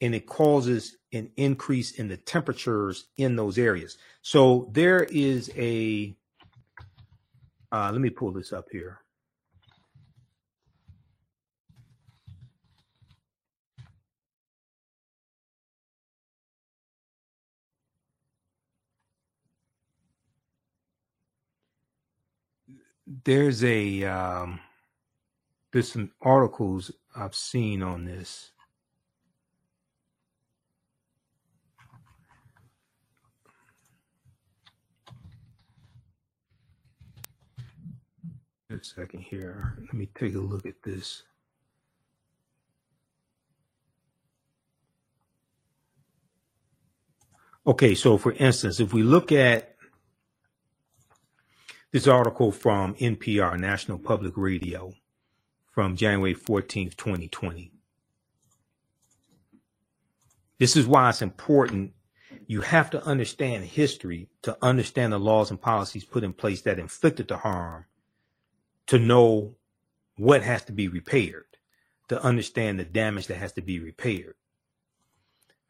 and it causes an increase in the temperatures in those areas. So there is a, uh, let me pull this up here. There's a, um, there's some articles I've seen on this. A second here. Let me take a look at this. Okay, so for instance, if we look at this article from NPR, National Public Radio, from January 14th, 2020. This is why it's important. You have to understand history to understand the laws and policies put in place that inflicted the harm to know what has to be repaired, to understand the damage that has to be repaired.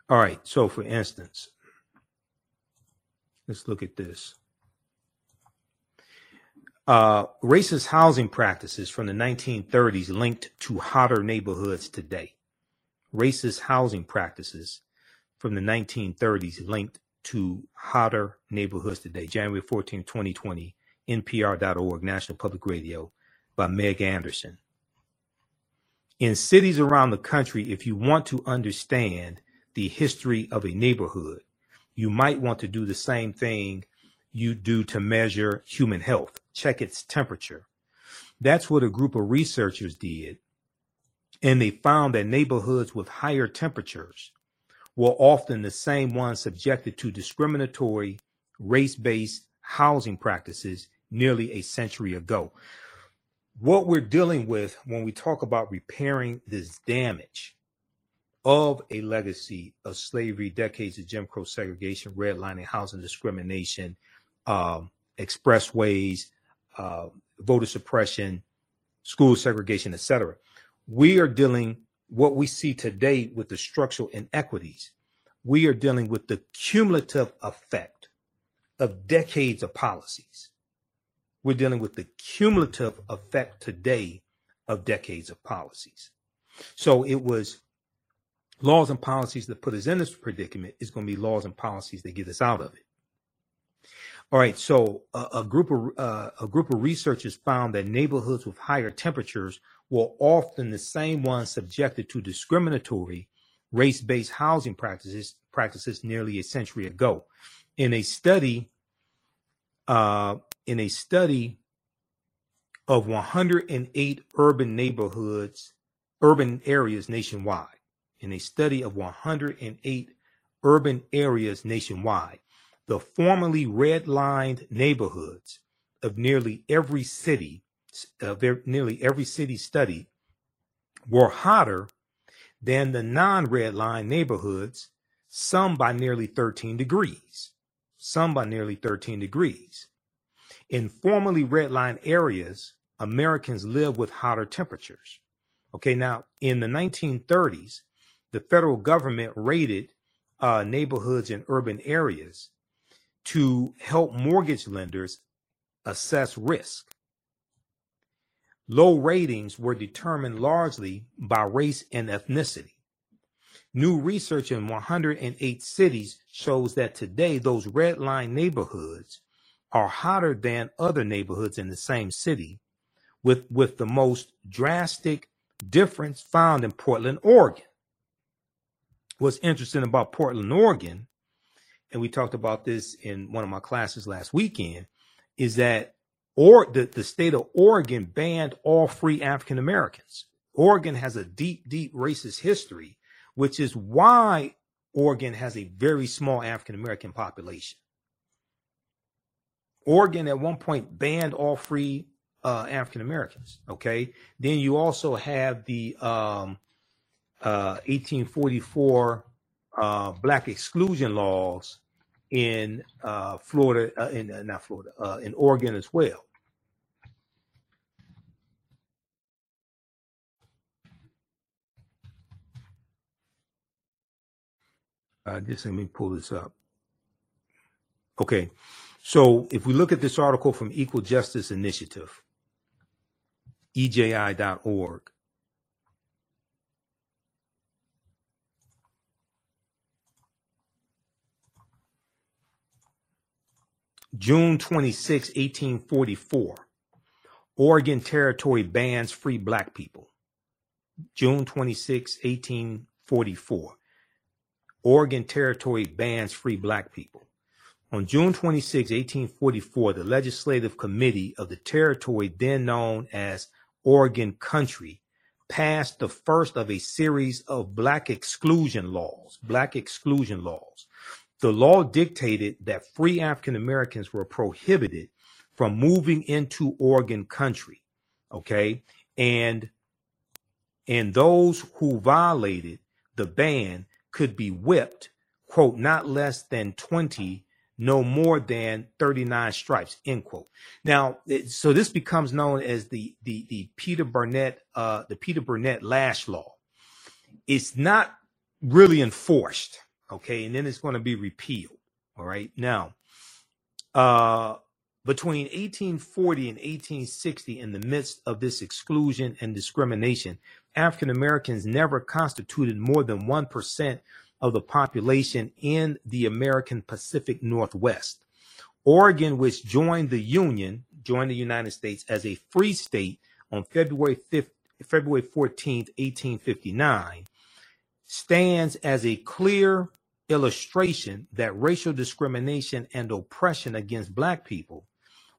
All right, so for instance, let's look at this. Uh, racist housing practices from the 1930s linked to hotter neighborhoods today. Racist housing practices from the 1930s linked to hotter neighborhoods today. January 14, 2020. NPR.org, National Public Radio, by Meg Anderson. In cities around the country, if you want to understand the history of a neighborhood, you might want to do the same thing you do to measure human health, check its temperature. That's what a group of researchers did. And they found that neighborhoods with higher temperatures were often the same ones subjected to discriminatory race based housing practices nearly a century ago. What we're dealing with when we talk about repairing this damage of a legacy of slavery, decades of Jim Crow segregation, redlining, housing discrimination, um, expressways, uh, voter suppression, school segregation, etc. We are dealing what we see today with the structural inequities. We are dealing with the cumulative effect of decades of policies. We're dealing with the cumulative effect today of decades of policies. So it was laws and policies that put us in this predicament is going to be laws and policies that get us out of it. All right, so uh, a group of uh, a group of researchers found that neighborhoods with higher temperatures were often the same ones subjected to discriminatory race-based housing practices practices nearly a century ago. In a study, uh, in a study of 108 urban neighborhoods, urban areas nationwide, in a study of 108 urban areas nationwide, the formerly red-lined neighborhoods of nearly every city, of nearly every city studied, were hotter than the non-red line neighborhoods, some by nearly 13 degrees, some by nearly 13 degrees. In formerly red line areas, Americans live with hotter temperatures. Okay, now in the 1930s, the federal government rated uh, neighborhoods in urban areas to help mortgage lenders assess risk. Low ratings were determined largely by race and ethnicity. New research in 108 cities shows that today those red line neighborhoods are hotter than other neighborhoods in the same city, with, with the most drastic difference found in Portland, Oregon. What's interesting about Portland, Oregon, and we talked about this in one of my classes last weekend, is that or the, the state of Oregon banned all free African Americans. Oregon has a deep, deep racist history, which is why Oregon has a very small African American population. Oregon at one point banned all free uh, African Americans. Okay. Then you also have the um, uh, 1844 uh, black exclusion laws in uh, Florida, uh, in uh, not Florida, in Oregon as well. Just let me pull this up. Okay, so if we look at this article from Equal Justice Initiative, EJI.org, June 26, 1844, Oregon Territory bans free black people. June 26, 1844, Oregon Territory bans free black people. On June 26, 1844, the Legislative Committee of the territory, then known as Oregon Country, passed the first of a series of black exclusion laws, black exclusion laws the law dictated that free African Americans were prohibited from moving into Oregon country. Okay. And and those who violated the ban could be whipped, quote, not less than 20, no more than 39 stripes, end quote. Now, so this becomes known as the the the Peter Burnett uh the Peter Burnett lash law. It's not really enforced Okay. And then it's going to be repealed. All right. Now, uh, between 1840 and 1860, in the midst of this exclusion and discrimination, African Americans never constituted more than 1% of the population in the American Pacific Northwest. Oregon, which joined the Union, joined the United States as a free state on February 5th, February 14th, 1859, stands as a clear illustration that racial discrimination and oppression against black people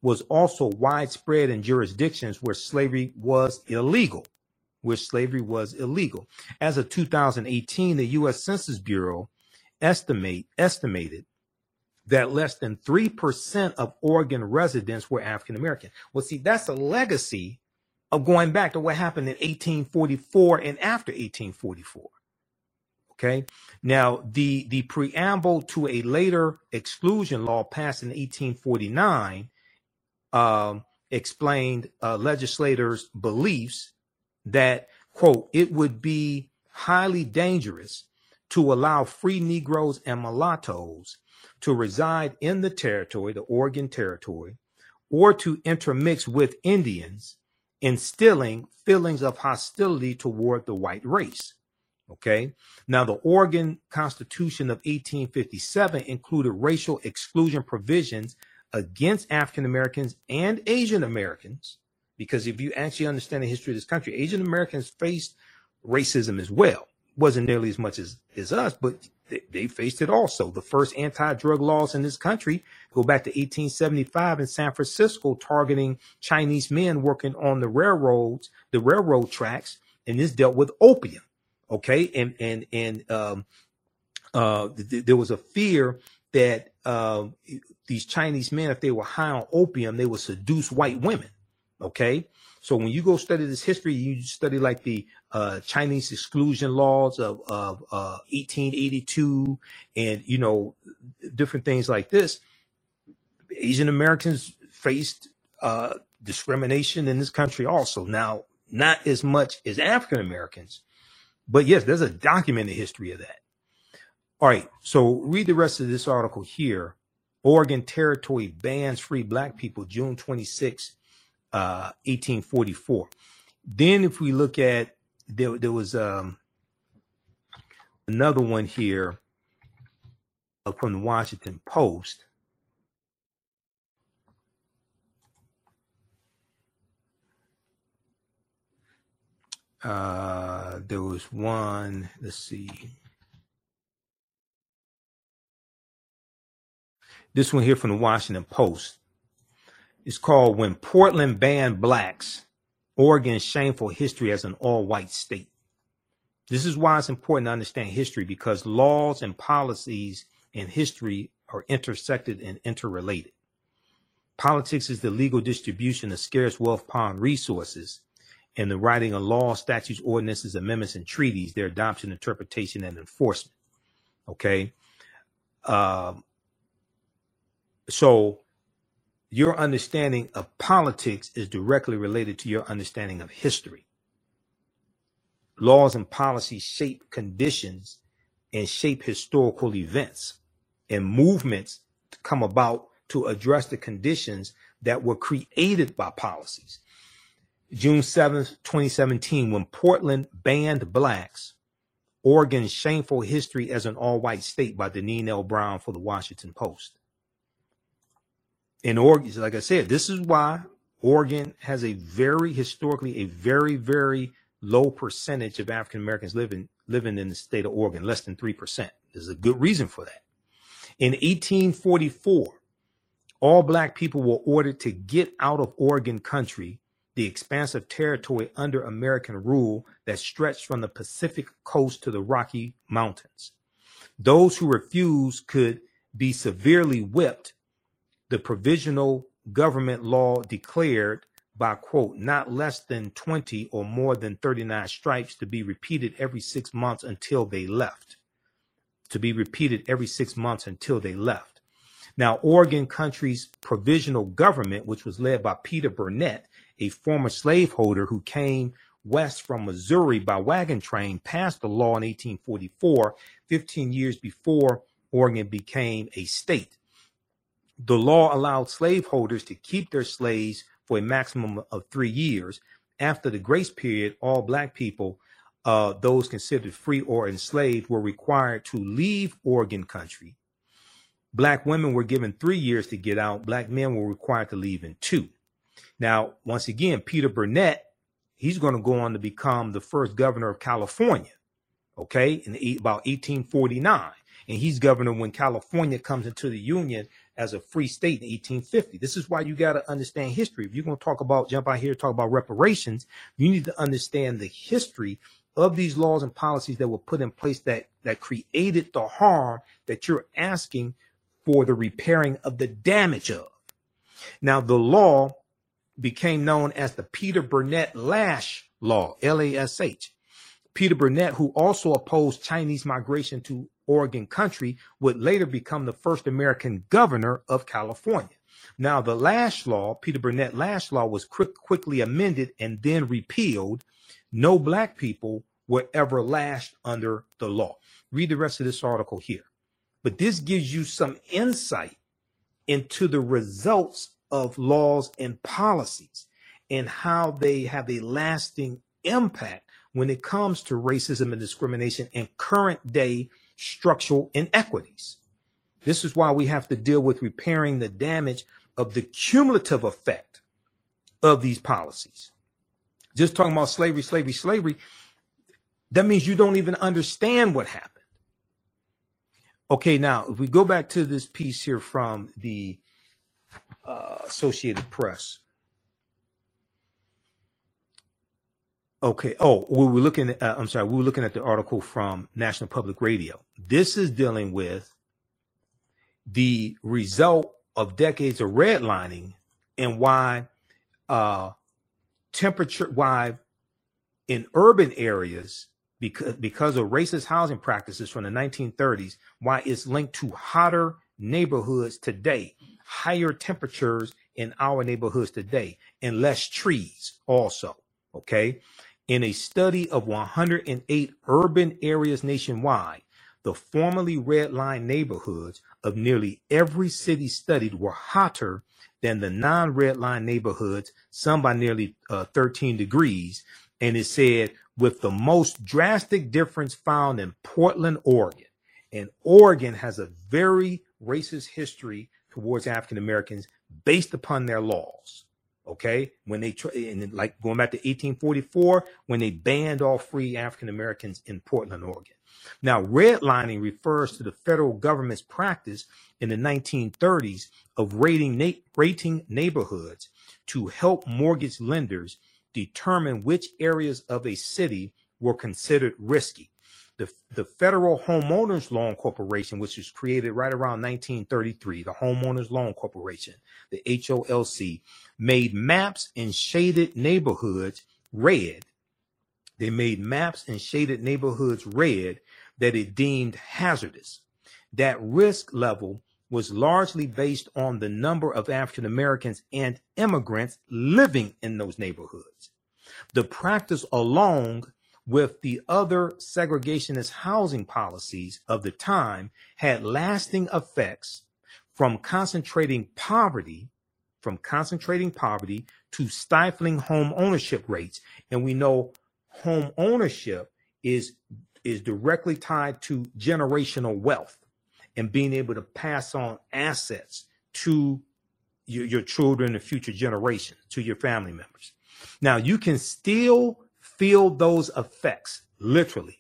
was also widespread in jurisdictions where slavery was illegal, where slavery was illegal. As of 2018, the U.S. Census Bureau estimate estimated that less than 3% of Oregon residents were African American. Well, see, that's a legacy of going back to what happened in 1844 and after 1844. Okay. Now, the, the preamble to a later exclusion law passed in 1849 um, explained uh, legislators' beliefs that, quote, it would be highly dangerous to allow free Negroes and mulattoes to reside in the territory, the Oregon Territory, or to intermix with Indians, instilling feelings of hostility toward the white race. Okay. Now, the Oregon Constitution of 1857 included racial exclusion provisions against African Americans and Asian Americans, because if you actually understand the history of this country, Asian Americans faced racism as well. Wasn't nearly as much as, as us, but they, they faced it also. The first anti-drug laws in this country go back to 1875 in San Francisco, targeting Chinese men working on the railroads, the railroad tracks, and this dealt with opium. Okay, and and and um, uh, th- there was a fear that uh, these Chinese men, if they were high on opium, they would seduce white women. Okay. So when you go study this history, you study like the uh, Chinese exclusion laws of, of uh, 1882 and, you know, different things like this. Asian Americans faced uh, discrimination in this country also. Now, not as much as African Americans, but yes, there's a documented history of that. All right. So read the rest of this article here. Oregon Territory bans free black people June 26, uh, 1844. Then if we look at there, there was um, another one here uh, from the Washington Post. Uh, there was one, let's see. This one here from the Washington Post. It's called When Portland Banned Blacks, Oregon's Shameful History as an All White State. This is why it's important to understand history because laws and policies and history are intersected and interrelated. Politics is the legal distribution of scarce wealth upon resources and the writing of laws, statutes, ordinances, amendments, and treaties, their adoption, interpretation, and enforcement. Okay. Um, so your understanding of politics is directly related to your understanding of history. Laws and policies shape conditions and shape historical events and movements come about to address the conditions that were created by policies. June 7th, 2017, when Portland banned blacks, Oregon's shameful history as an all white state by Deneen L. Brown for the Washington Post in Oregon, like I said, this is why Oregon has a very historically a very very low percentage of African Americans living living in the state of Oregon, less than three percent. There's a good reason for that. In 1844, all black people were ordered to get out of Oregon country, the expansive territory under American rule that stretched from the Pacific coast to the Rocky Mountains. Those who refused could be severely whipped the provisional government law declared by quote not less than 20 or more than 39 stripes to be repeated every six months until they left. To be repeated every six months until they left. Now oregon country's provisional government which was led by peter burnett a former slaveholder who came west from missouri by wagon train passed the law in 1844 15 years before oregon became a state the law allowed slaveholders to keep their slaves for a maximum of three years. After the grace period, all black people, uh, those considered free or enslaved, were required to leave Oregon country. Black women were given three years to get out. Black men were required to leave in two. Now, once again, Peter Burnett, he's going to go on to become the first governor of California, okay, in about 1849. and he's governor when California comes into the Union as a free state in 1850. This is why you got to understand history. If you're going to talk about, jump out here, talk about reparations, you need to understand the history of these laws and policies that were put in place that, that created the harm that you're asking for the repairing of the damage of. Now, the law became known as the Peter Burnett Lash Law, L A S H. Peter Burnett, who also opposed Chinese migration to Oregon country, would later become the first American governor of California. Now, the Lash Law, Peter Burnett Lash Law, was quick, quickly amended and then repealed. No black people were ever lashed under the law. Read the rest of this article here. But this gives you some insight into the results of laws and policies and how they have a lasting impact when it comes to racism and discrimination in current day structural inequities. This is why we have to deal with repairing the damage of the cumulative effect of these policies. Just talking about slavery, slavery, slavery, that means you don't even understand what happened. Okay, now if we go back to this piece here from the uh, Associated Press. Okay. Oh, we were looking at, uh, I'm sorry, we were looking at the article from National Public Radio. This is dealing with the result of decades of redlining and why uh, temperature, why in urban areas, because, because of racist housing practices from the 1930s, why it's linked to hotter neighborhoods today, higher temperatures in our neighborhoods today, and less trees also. Okay. In a study of 108 urban areas nationwide, the formerly red line neighborhoods of nearly every city studied were hotter than the non red line neighborhoods, some by nearly uh, 13 degrees. And it said, with the most drastic difference found in Portland, Oregon. And Oregon has a very racist history towards African Americans based upon their laws. Okay, when they try, and like going back to 1844, when they banned all free African Americans in Portland, Oregon. Now, redlining refers to the federal government's practice in the 1930s of rating, na- rating neighborhoods to help mortgage lenders determine which areas of a city were considered risky the, the Federal Homeowners Loan Corporation, which was created right around 1933, the Homeowners Loan Corporation, the HOLC, made maps in shaded neighborhoods red. They made maps in shaded neighborhoods red that it deemed hazardous. That risk level was largely based on the number of African Americans and immigrants living in those neighborhoods. The practice along with the other segregationist housing policies of the time had lasting effects from concentrating poverty from concentrating poverty to stifling home ownership rates. And we know home ownership is is directly tied to generational wealth and being able to pass on assets to your, your children and future generations to your family members. Now you can still feel those effects, literally.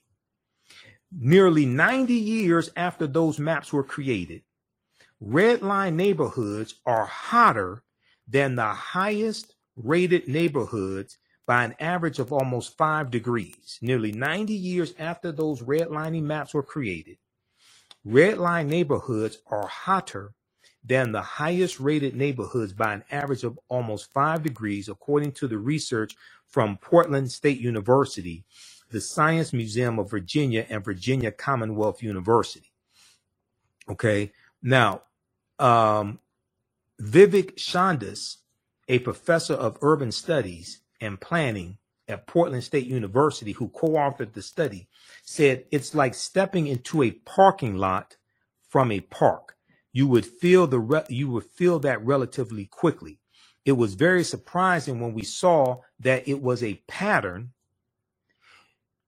Nearly 90 years after those maps were created, red line neighborhoods are hotter than the highest rated neighborhoods by an average of almost five degrees. Nearly 90 years after those redlining maps were created, red line neighborhoods are hotter than the highest rated neighborhoods by an average of almost five degrees, according to the research from Portland State University, the Science Museum of Virginia, and Virginia Commonwealth University. Okay. Now, um, Vivek Shandas, a professor of urban studies and planning at Portland State University, who co authored the study, said it's like stepping into a parking lot from a park you would feel the re- you would feel that relatively quickly. It was very surprising when we saw that it was a pattern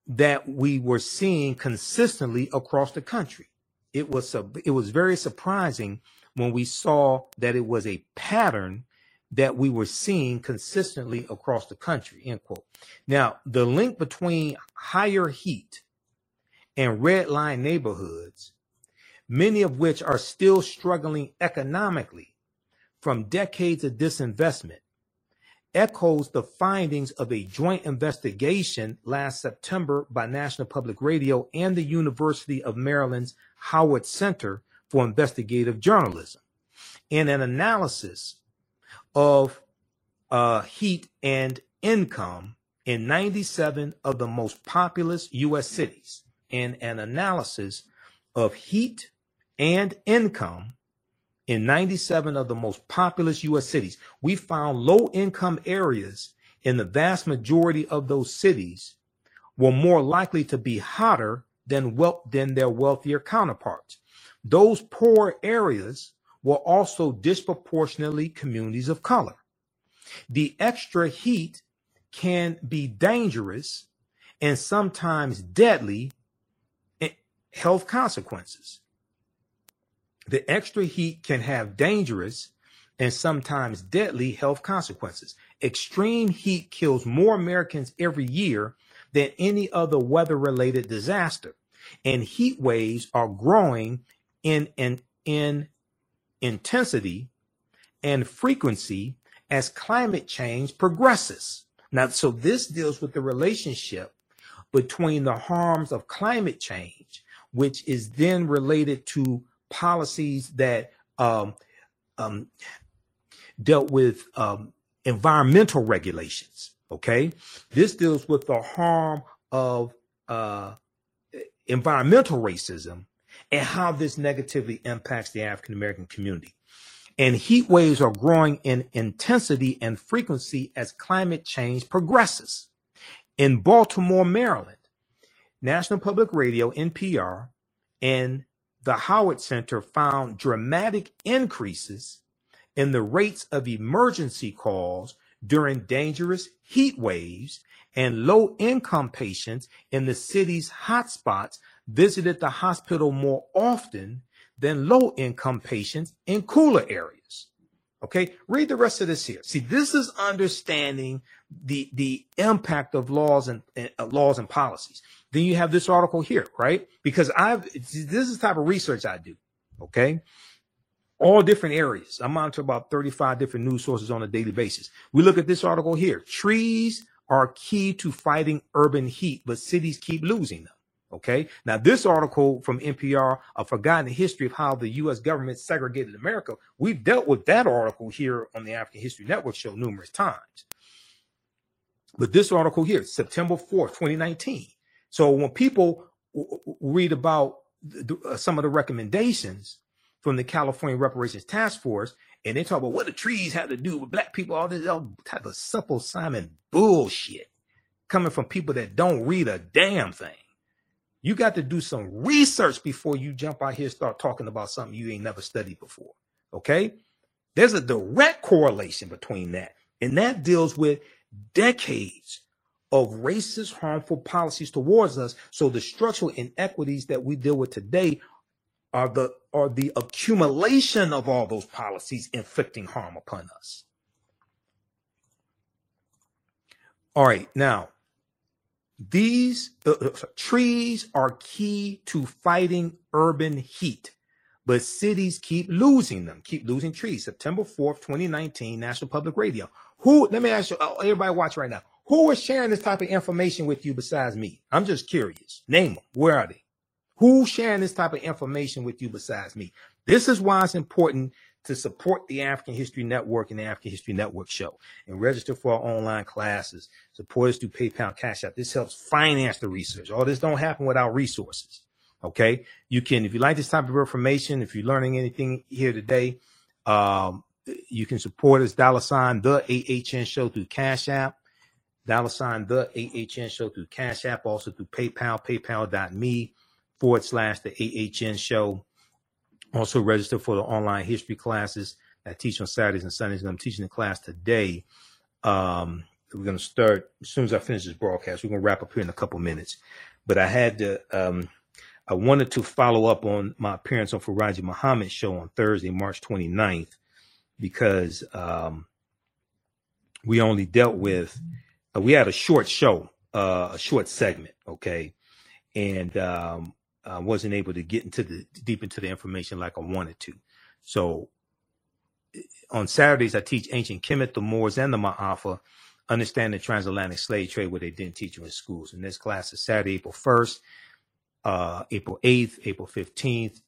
that we were seeing consistently across the country. It was it was very surprising when we saw that it was a pattern that we were seeing consistently across the country. End quote. Now, the link between higher heat and red line neighborhoods many of which are still struggling economically from decades of disinvestment, echoes the findings of a joint investigation last September by National Public Radio and the University of Maryland's Howard Center for Investigative Journalism in an analysis of uh, heat and income in 97 of the most populous U.S. cities in an analysis of heat and income in 97 of the most populous U.S. cities, we found low income areas in the vast majority of those cities were more likely to be hotter than, than their wealthier counterparts. Those poor areas were also disproportionately communities of color. The extra heat can be dangerous and sometimes deadly eh, health consequences. The extra heat can have dangerous and sometimes deadly health consequences. Extreme heat kills more Americans every year than any other weather related disaster. And heat waves are growing in, in, in intensity and frequency as climate change progresses. Now, so this deals with the relationship between the harms of climate change, which is then related to policies that um, um, dealt with um, environmental regulations. Okay, this deals with the harm of uh, environmental racism and how this negatively impacts the African American community. And heat waves are growing in intensity and frequency as climate change progresses. In Baltimore, Maryland, National Public Radio, NPR, and the Howard Center found dramatic increases in the rates of emergency calls during dangerous heat waves and low income patients in the city's hotspots visited the hospital more often than low income patients in cooler areas. Okay, read the rest of this here. See, this is understanding the the impact of laws and uh, laws and policies. Then you have this article here, right? Because I've this is the type of research I do. Okay, all different areas. I'm on to about 35 different news sources on a daily basis. We look at this article here. Trees are key to fighting urban heat, but cities keep losing them. Okay. Now, this article from NPR, A Forgotten History of How the U.S. Government Segregated America, we've dealt with that article here on the African History Network show numerous times. But this article here, September 4th, 2019. So when people read about the, uh, some of the recommendations from the California Reparations Task Force, and they talk about what the trees had to do with black people, all this all type of simple Simon bullshit coming from people that don't read a damn thing. You got to do some research before you jump out here start talking about something you ain't never studied before. Okay? There's a direct correlation between that. And that deals with decades of racist, harmful policies towards us. So the structural inequities that we deal with today are the are the accumulation of all those policies inflicting harm upon us. All right, now these uh, uh trees are key to fighting urban heat, but cities keep losing them, keep losing trees. September 4th, 2019, National Public Radio. Who, let me ask you, oh, everybody watch right now. Who is sharing this type of information with you besides me? I'm just curious. Name them. Where are they? Who's sharing this type of information with you besides me? This is why it's important to support the African History Network and the African History Network show and register for our online classes. Support us through PayPal, Cash App. This helps finance the research. All this don't happen without resources. Okay. You can, if you like this type of information, if you're learning anything here today, um, you can support us dollar sign the AHN show through Cash App, dollar sign the AHN show through Cash App, also through PayPal, paypal.me forward slash the AHN show. Also register for the online history classes I teach on Saturdays and Sundays. And I'm teaching the class today. Um, we're going to start as soon as I finish this broadcast. We're going to wrap up here in a couple minutes. But I had to, um, I wanted to follow up on my appearance on Farajii Muhammad's show on Thursday, March 29th, because um, we only dealt with, uh, we had a short show, uh, a short segment, okay? And um, uh, wasn't able to get into the deep into the information like I wanted to. So on Saturdays, I teach ancient Kemet, the Moors, and the Ma'afa, understand the transatlantic slave trade, where they didn't teach you in schools. And this class is Saturday, April 1st, uh, April 8th, April 15th,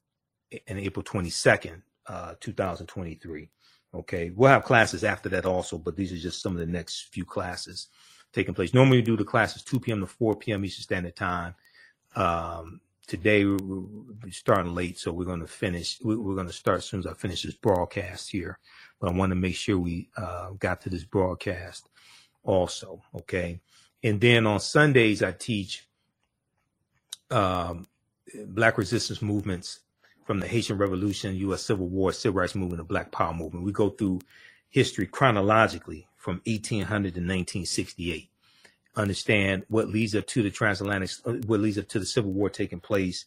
and April 22nd, uh, 2023. Okay. We'll have classes after that also, but these are just some of the next few classes taking place. Normally we do the classes 2 p.m. to 4 p.m. Eastern Standard Time. Um, today we're, starting late, so we're going to finish. We're going to start as soon as I finish this broadcast here. But I want to make sure we uh, got to this broadcast also. Okay. And then on Sundays, I teach um, Black resistance movements from the Haitian Revolution, U.S. Civil War, Civil Rights Movement, and Black Power Movement. We go through history chronologically from 1800 to 1968. Understand what leads up to the transatlantic, uh, what leads up to the Civil War taking place.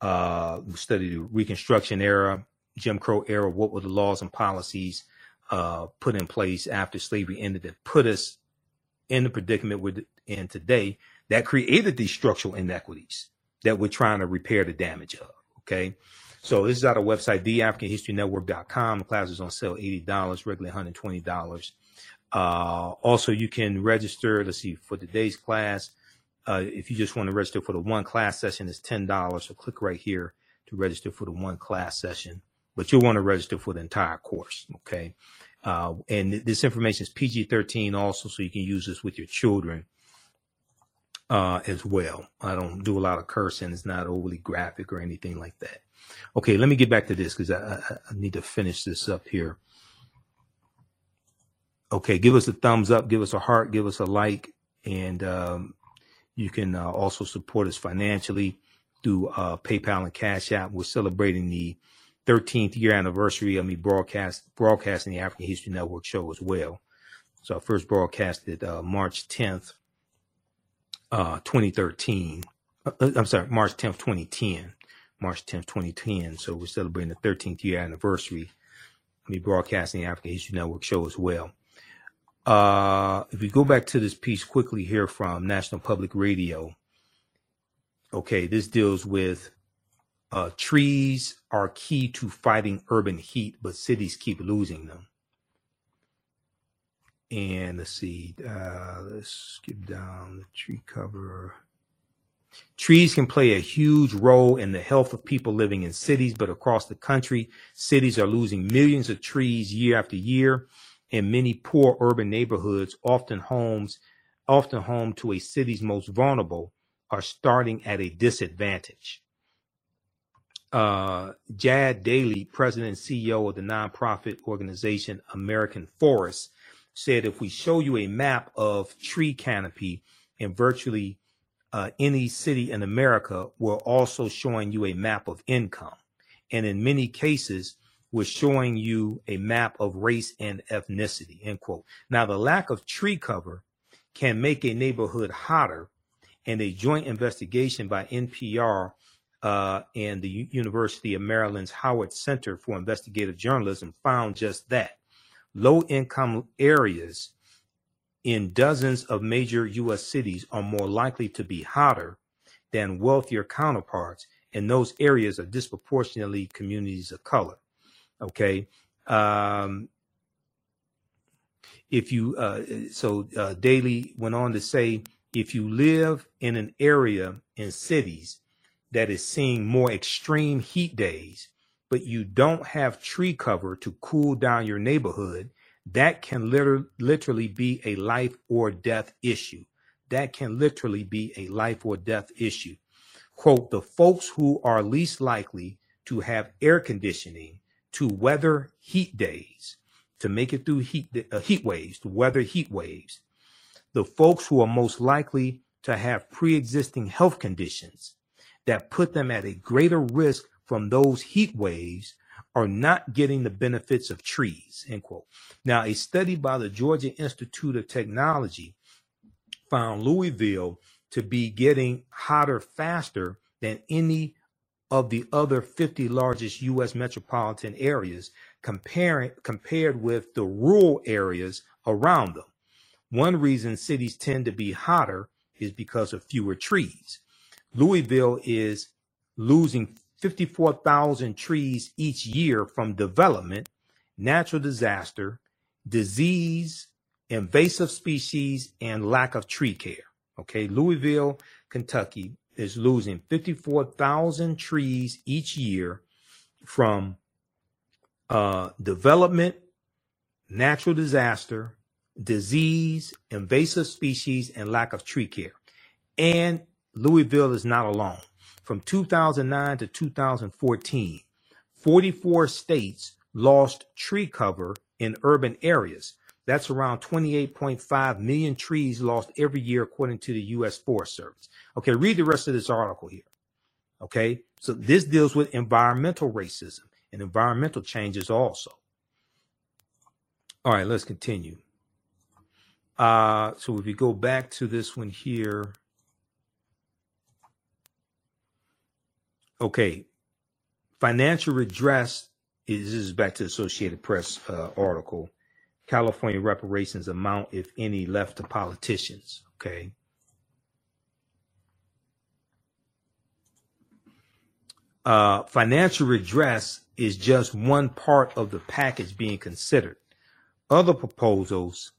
Uh, we study the Reconstruction era, Jim Crow era. What were the laws and policies uh, put in place after slavery ended that put us in the predicament we're in today that created these structural inequities that we're trying to repair the damage of. Okay. So this is out of website, theafricanhistorynetwork.com. The class is on sale $80, regularly $120. Uh, also, you can register. Let's see, for today's class, uh, if you just want to register for the one class session, it's $10. So click right here to register for the one class session, but you'll want to register for the entire course. Okay. Uh, and this information is PG 13 also, so you can use this with your children uh, as well. I don't do a lot of cursing. It's not overly graphic or anything like that. Okay, let me get back to this because I, I, I need to finish this up here. Okay, give us a thumbs up, give us a heart, give us a like, and um, you can uh, also support us financially through uh, PayPal and Cash App. We're celebrating the 13th year anniversary of me broadcast broadcasting the African History Network show as well. So I first broadcasted uh, March 10th, uh, 2013. Uh, uh, I'm sorry, March 10th, 2010. March 10th, 2010. So we're celebrating the 13th year anniversary of me broadcasting the African History Network show as well. Uh, if we go back to this piece quickly here from National Public Radio, okay, this deals with uh, trees are key to fighting urban heat, but cities keep losing them. And let's see, uh, let's skip down the tree cover. Trees can play a huge role in the health of people living in cities, but across the country, cities are losing millions of trees year after year. In many poor urban neighborhoods, often homes, often home to a city's most vulnerable, are starting at a disadvantage. Uh, Jad Daly, president and CEO of the nonprofit organization American Forests, said if we show you a map of tree canopy in virtually uh, any city in America, we're also showing you a map of income. And in many cases, we're showing you a map of race and ethnicity, end quote. Now, the lack of tree cover can make a neighborhood hotter, and a joint investigation by NPR uh, and the U- University of Maryland's Howard Center for Investigative Journalism found just that. Low income areas in dozens of major U.S. cities are more likely to be hotter than wealthier counterparts, and those areas are disproportionately communities of color. Okay. Um, if you, uh, so uh, Daly went on to say, if you live in an area in cities that is seeing more extreme heat days, but you don't have tree cover to cool down your neighborhood, that can liter- literally be a life or death issue. That can literally be a life or death issue. Quote, the folks who are least likely to have air conditioning to weather heat days, to make it through heat, uh, heat waves, to weather heat waves. The folks who are most likely to have pre-existing health conditions that put them at a greater risk from those heat waves are not getting the benefits of trees, end quote. Now, a study by the Georgia Institute of Technology found Louisville to be getting hotter faster than any of the other 50 largest U.S. metropolitan areas comparing, compared with the rural areas around them. One reason cities tend to be hotter is because of fewer trees. Louisville is losing 54,000 trees each year from development, natural disaster, disease, invasive species, and lack of tree care. Okay, Louisville, Kentucky is losing 54,000 trees each year from uh, development, natural disaster, disease, invasive species, and lack of tree care. And Louisville is not alone. From 2009 to 2014, 44 states lost tree cover in urban areas. That's around 28.5 million trees lost every year, according to the U.S. Forest Service. Okay, read the rest of this article here. Okay, so this deals with environmental racism and environmental changes also. All right, let's continue. Uh, so if you go back to this one here, okay, financial redress is, this is back to Associated Press uh, article. California reparations amount, if any, left to politicians. Okay. Uh, financial redress is just one part of the package being considered. Other proposals,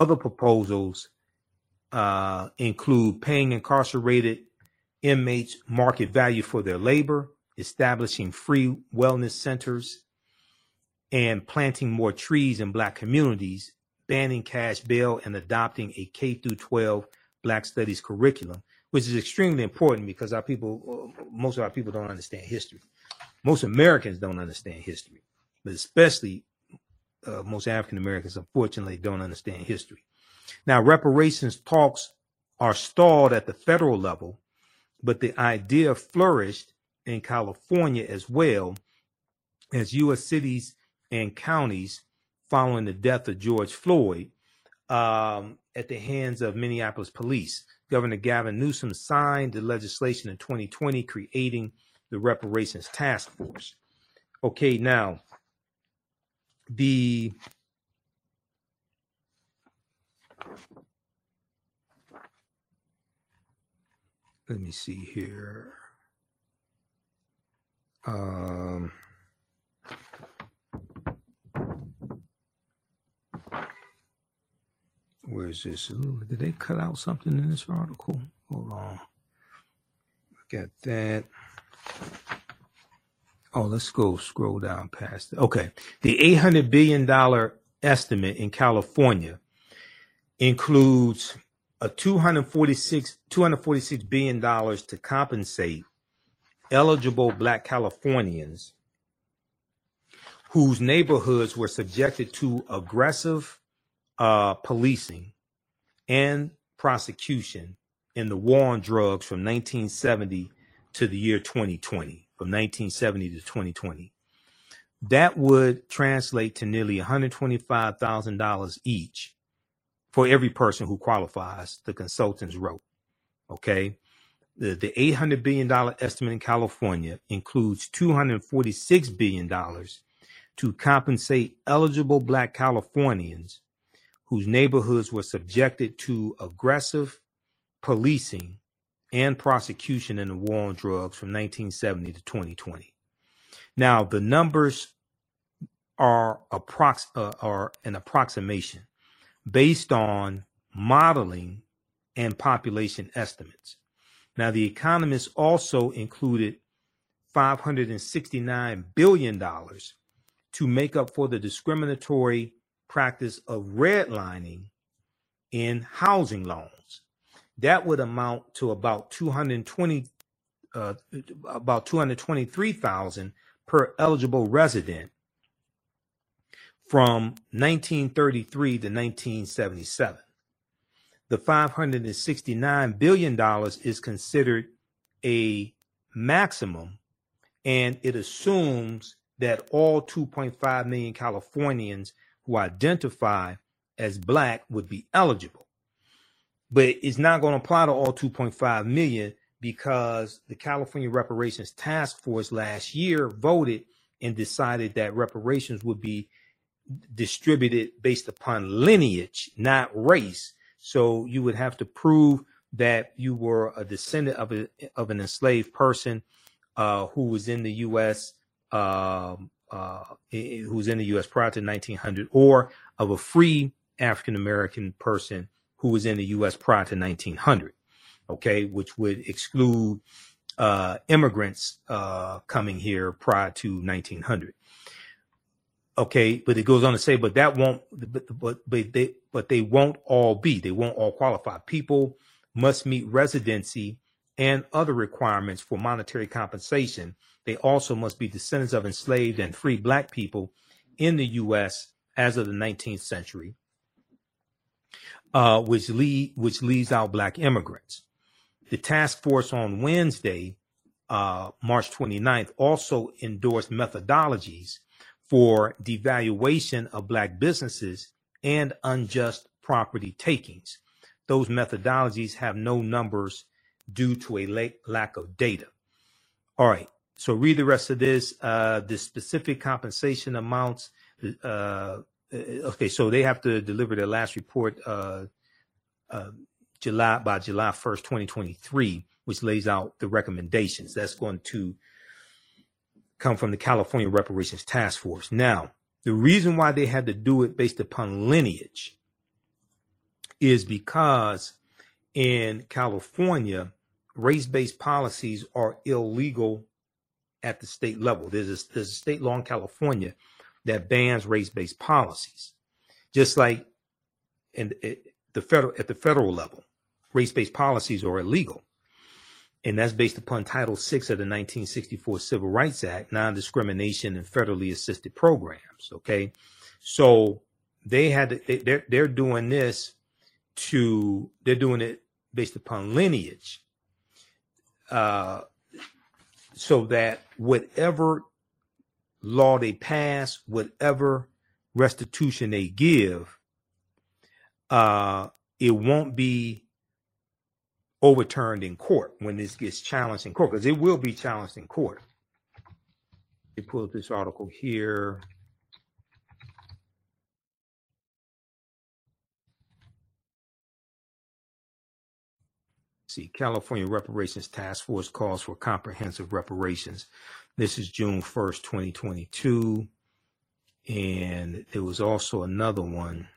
other proposals uh, include paying incarcerated inmates market value for their labor, establishing free wellness centers, and planting more trees in black communities, banning cash bail, and adopting a K through 12 Black Studies curriculum, which is extremely important because our people, most of our people don't understand history. Most Americans don't understand history, but especially uh, most African Americans, unfortunately, don't understand history. Now, reparations talks are stalled at the federal level, but the idea flourished in California as well as U.S. cities and counties following the death of George Floyd um, at the hands of Minneapolis police. Governor Gavin Newsom signed the legislation in 2020 creating the reparations task force. Okay, now the let me see here. Um, where is this? Ooh, did they cut out something in this article? Hold on. Look at that. Oh, let's go scroll down past it. Okay. The $800 billion estimate in California includes a 246 $246 billion to compensate eligible black Californians whose neighborhoods were subjected to aggressive uh, policing and prosecution in the war on drugs from 1970 to the year 2020, from 1970 to 2020. That would translate to nearly $125,000 each for every person who qualifies, the consultants wrote. Okay. The, the $800 billion estimate in California includes $246 billion to compensate eligible Black Californians whose neighborhoods were subjected to aggressive policing and prosecution in the war on drugs from 1970 to 2020. Now, the numbers are, approx- uh, are an approximation based on modeling and population estimates. Now, the economists also included $569 billion to make up for the discriminatory practice of redlining in housing loans. That would amount to about 220 uh, about 223,000 per eligible resident from 1933 to 1977. The $569 billion is considered a maximum and it assumes that all 2.5 million Californians who identify as black would be eligible. But it's not going to apply to all 2.5 million because the California Reparations Task Force last year voted and decided that reparations would be distributed based upon lineage, not race. So you would have to prove that you were a descendant of a, of an enslaved person uh, who was in the U.S. Um, uh, who was in the U.S. prior to 1900, or of a free African American person who was in the U.S. prior to 1900. Okay, which would exclude uh, immigrants uh, coming here prior to 1900. Okay, but it goes on to say, but that won't, but, but, but they, but they won't all be, they won't all qualify. People must meet residency and other requirements for monetary compensation. They also must be descendants of enslaved and free black people in the U.S. as of the 19th century, uh, which lead, which leaves out black immigrants. The task force on Wednesday, uh, March 29th, also endorsed methodologies for devaluation of black businesses and unjust property takings. Those methodologies have no numbers due to a lack of data. All right. So read the rest of this. Uh, the specific compensation amounts. Uh, okay. So they have to deliver their last report, uh, uh, July by July 1st, 2023, which lays out the recommendations. That's going to come from the California Reparations Task Force. Now, the reason why they had to do it based upon lineage is because in California, race based policies are illegal at the state level. There's a, there's a state law in California that bans race based policies, just like in the federal at the federal level, race based policies are illegal and that's based upon Title VI of the 1964 Civil Rights Act, non-discrimination and federally assisted programs. Okay, so they had to, they're they're doing this to they're doing it based upon lineage, uh, so that whatever law they pass, whatever restitution they give, uh, it won't be overturned in court when this gets challenged in court, because it will be challenged in court. They pull up this article here. See, California Reparations Task Force calls for comprehensive reparations. This is June 1st, 2022. And there was also another one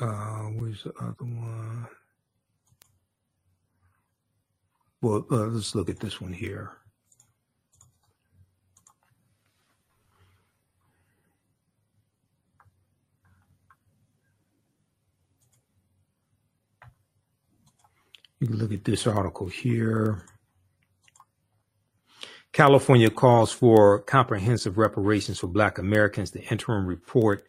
Uh, where's the other one? Well, uh, let's look at this one here. You can look at this article here. California calls for comprehensive reparations for Black Americans. The interim report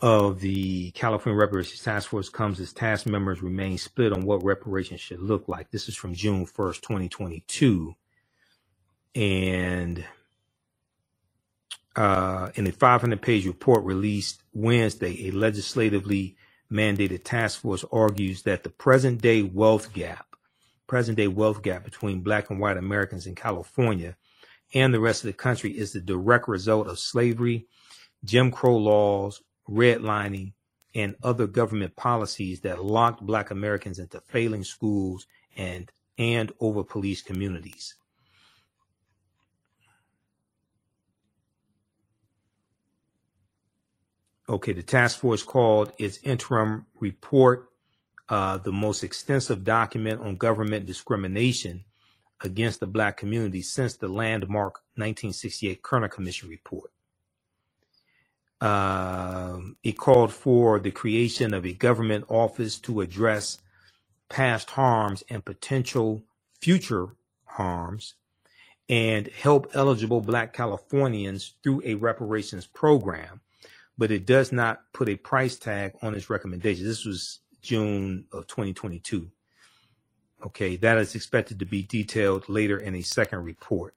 of the California Reparations Task Force comes as task members remain split on what reparations should look like. This is from June 1st, 2022. And uh, in a 500 page report released Wednesday, a legislatively mandated task force argues that the present day wealth gap, present day wealth gap between black and white Americans in California and the rest of the country is the direct result of slavery, Jim Crow laws, redlining, and other government policies that locked Black Americans into failing schools and and over communities. Okay, the task force called its interim report uh, the most extensive document on government discrimination against the black community since the landmark 1968 Kerner Commission report. Um, it called for the creation of a government office to address past harms and potential future harms and help eligible black Californians through a reparations program, but it does not put a price tag on its recommendations. This was June of 2022. Okay, that is expected to be detailed later in a second report.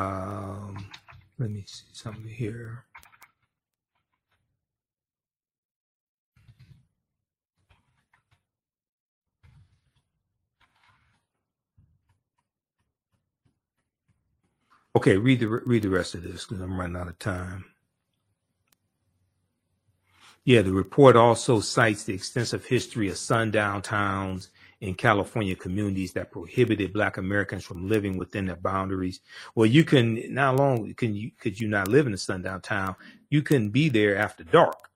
Um, let me see something here. Okay, read the read the rest of this because I'm running out of time. Yeah, the report also cites the extensive history of sundown towns in California communities that prohibited Black Americans from living within their boundaries. Well, you can not long can you could you not live in a sundown town, you couldn't be there after dark.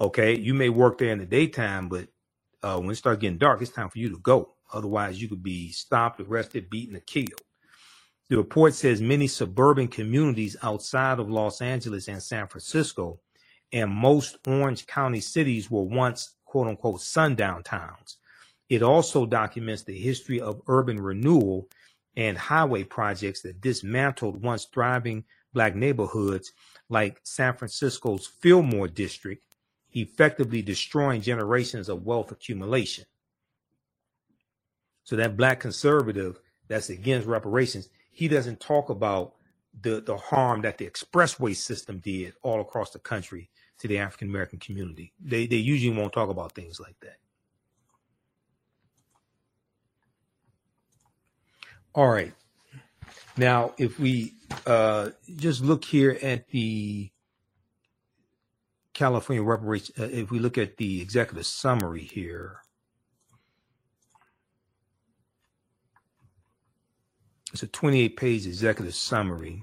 Okay, you may work there in the daytime, but uh, when it starts getting dark, it's time for you to go. Otherwise, you could be stopped, arrested, beaten, or killed. The report says many suburban communities outside of Los Angeles and San Francisco and most Orange County cities were once quote unquote sundown towns. It also documents the history of urban renewal and highway projects that dismantled once thriving black neighborhoods like San Francisco's Fillmore district, effectively destroying generations of wealth accumulation. So that black conservative that's against reparations, he doesn't talk about the, the harm that the expressway system did all across the country to the African American community. They they usually won't talk about things like that. All right. Now, if we uh, just look here at the California reparations, uh, if we look at the executive summary here, it's a 28 page executive summary.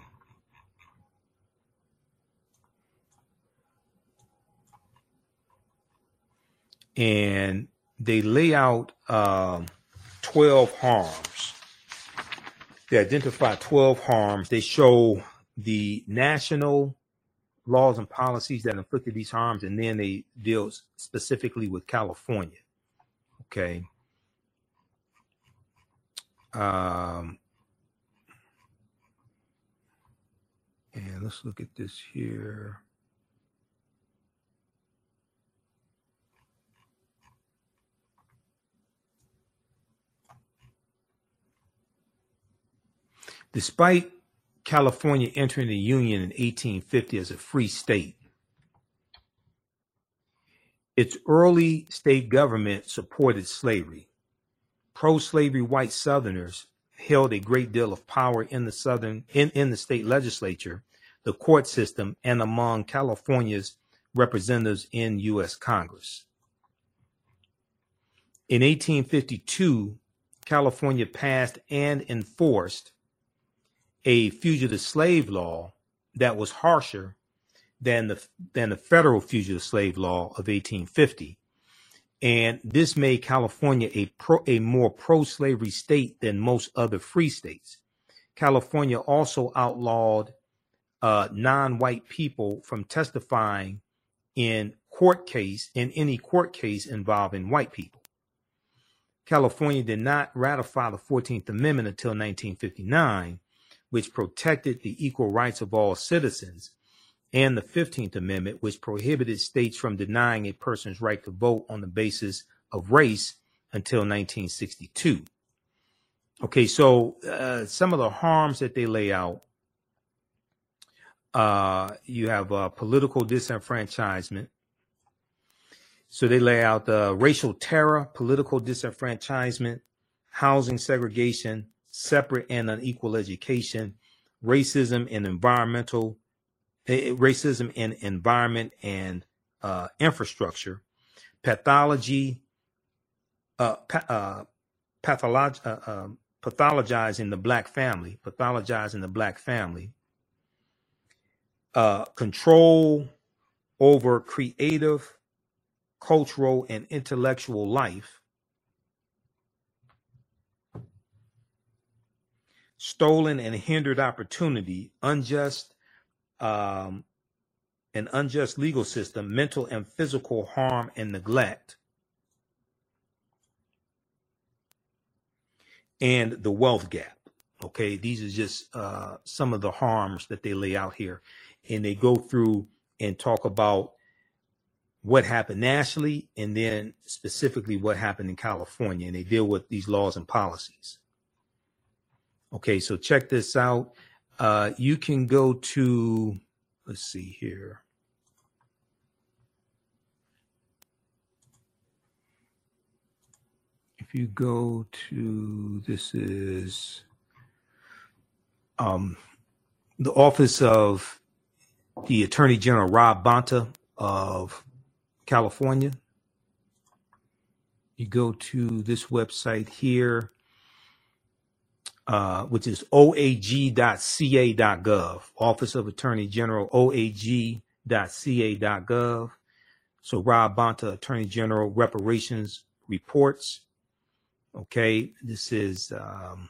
and they lay out um, 12 harms. They identify 12 harms. They show the national laws and policies that inflicted these harms, and then they deal specifically with California. Okay. Um, and let's look at this here. Despite California entering the Union in 1850 as a free state, its early state government supported slavery. Pro slavery white Southerners held a great deal of power in the Southern in, in the state legislature, the court system, and among California's representatives in U.S. Congress. In 1852, California passed and enforced a fugitive slave law that was harsher than the than the federal fugitive slave law of 1850 and this made California a pro, a more pro-slavery state than most other free states. California also outlawed uh, non-white people from testifying in court case in any court case involving white people. California did not ratify the 14th Amendment until 1959, which protected the equal rights of all citizens, and the 15th Amendment, which prohibited states from denying a person's right to vote on the basis of race until 1962. Okay, so uh, some of the harms that they lay out uh, you have uh, political disenfranchisement. So they lay out the racial terror, political disenfranchisement, housing segregation, separate and unequal education, racism and environmental, eh, racism in environment and uh, infrastructure, pathology, uh, pa- uh, uh, um, pathologizing the black family, pathologizing the black family, uh, control over creative, cultural, and intellectual life, stolen and hindered opportunity, unjust um, an unjust legal system, mental and physical harm and neglect, and the wealth gap. Okay, these are just uh, some of the harms that they lay out here. And they go through and talk about what happened nationally and then specifically what happened in California. And they deal with these laws and policies. Okay, so check this out. Uh, you can go to, let's see here. If you go to, this is um, the office of the Attorney General Rob Bonta of California. You go to this website here, uh, which is oag.ca.gov, Office of Attorney General, oag.ca.gov. So Rob Bonta, Attorney General, reparations reports. Okay, this is um,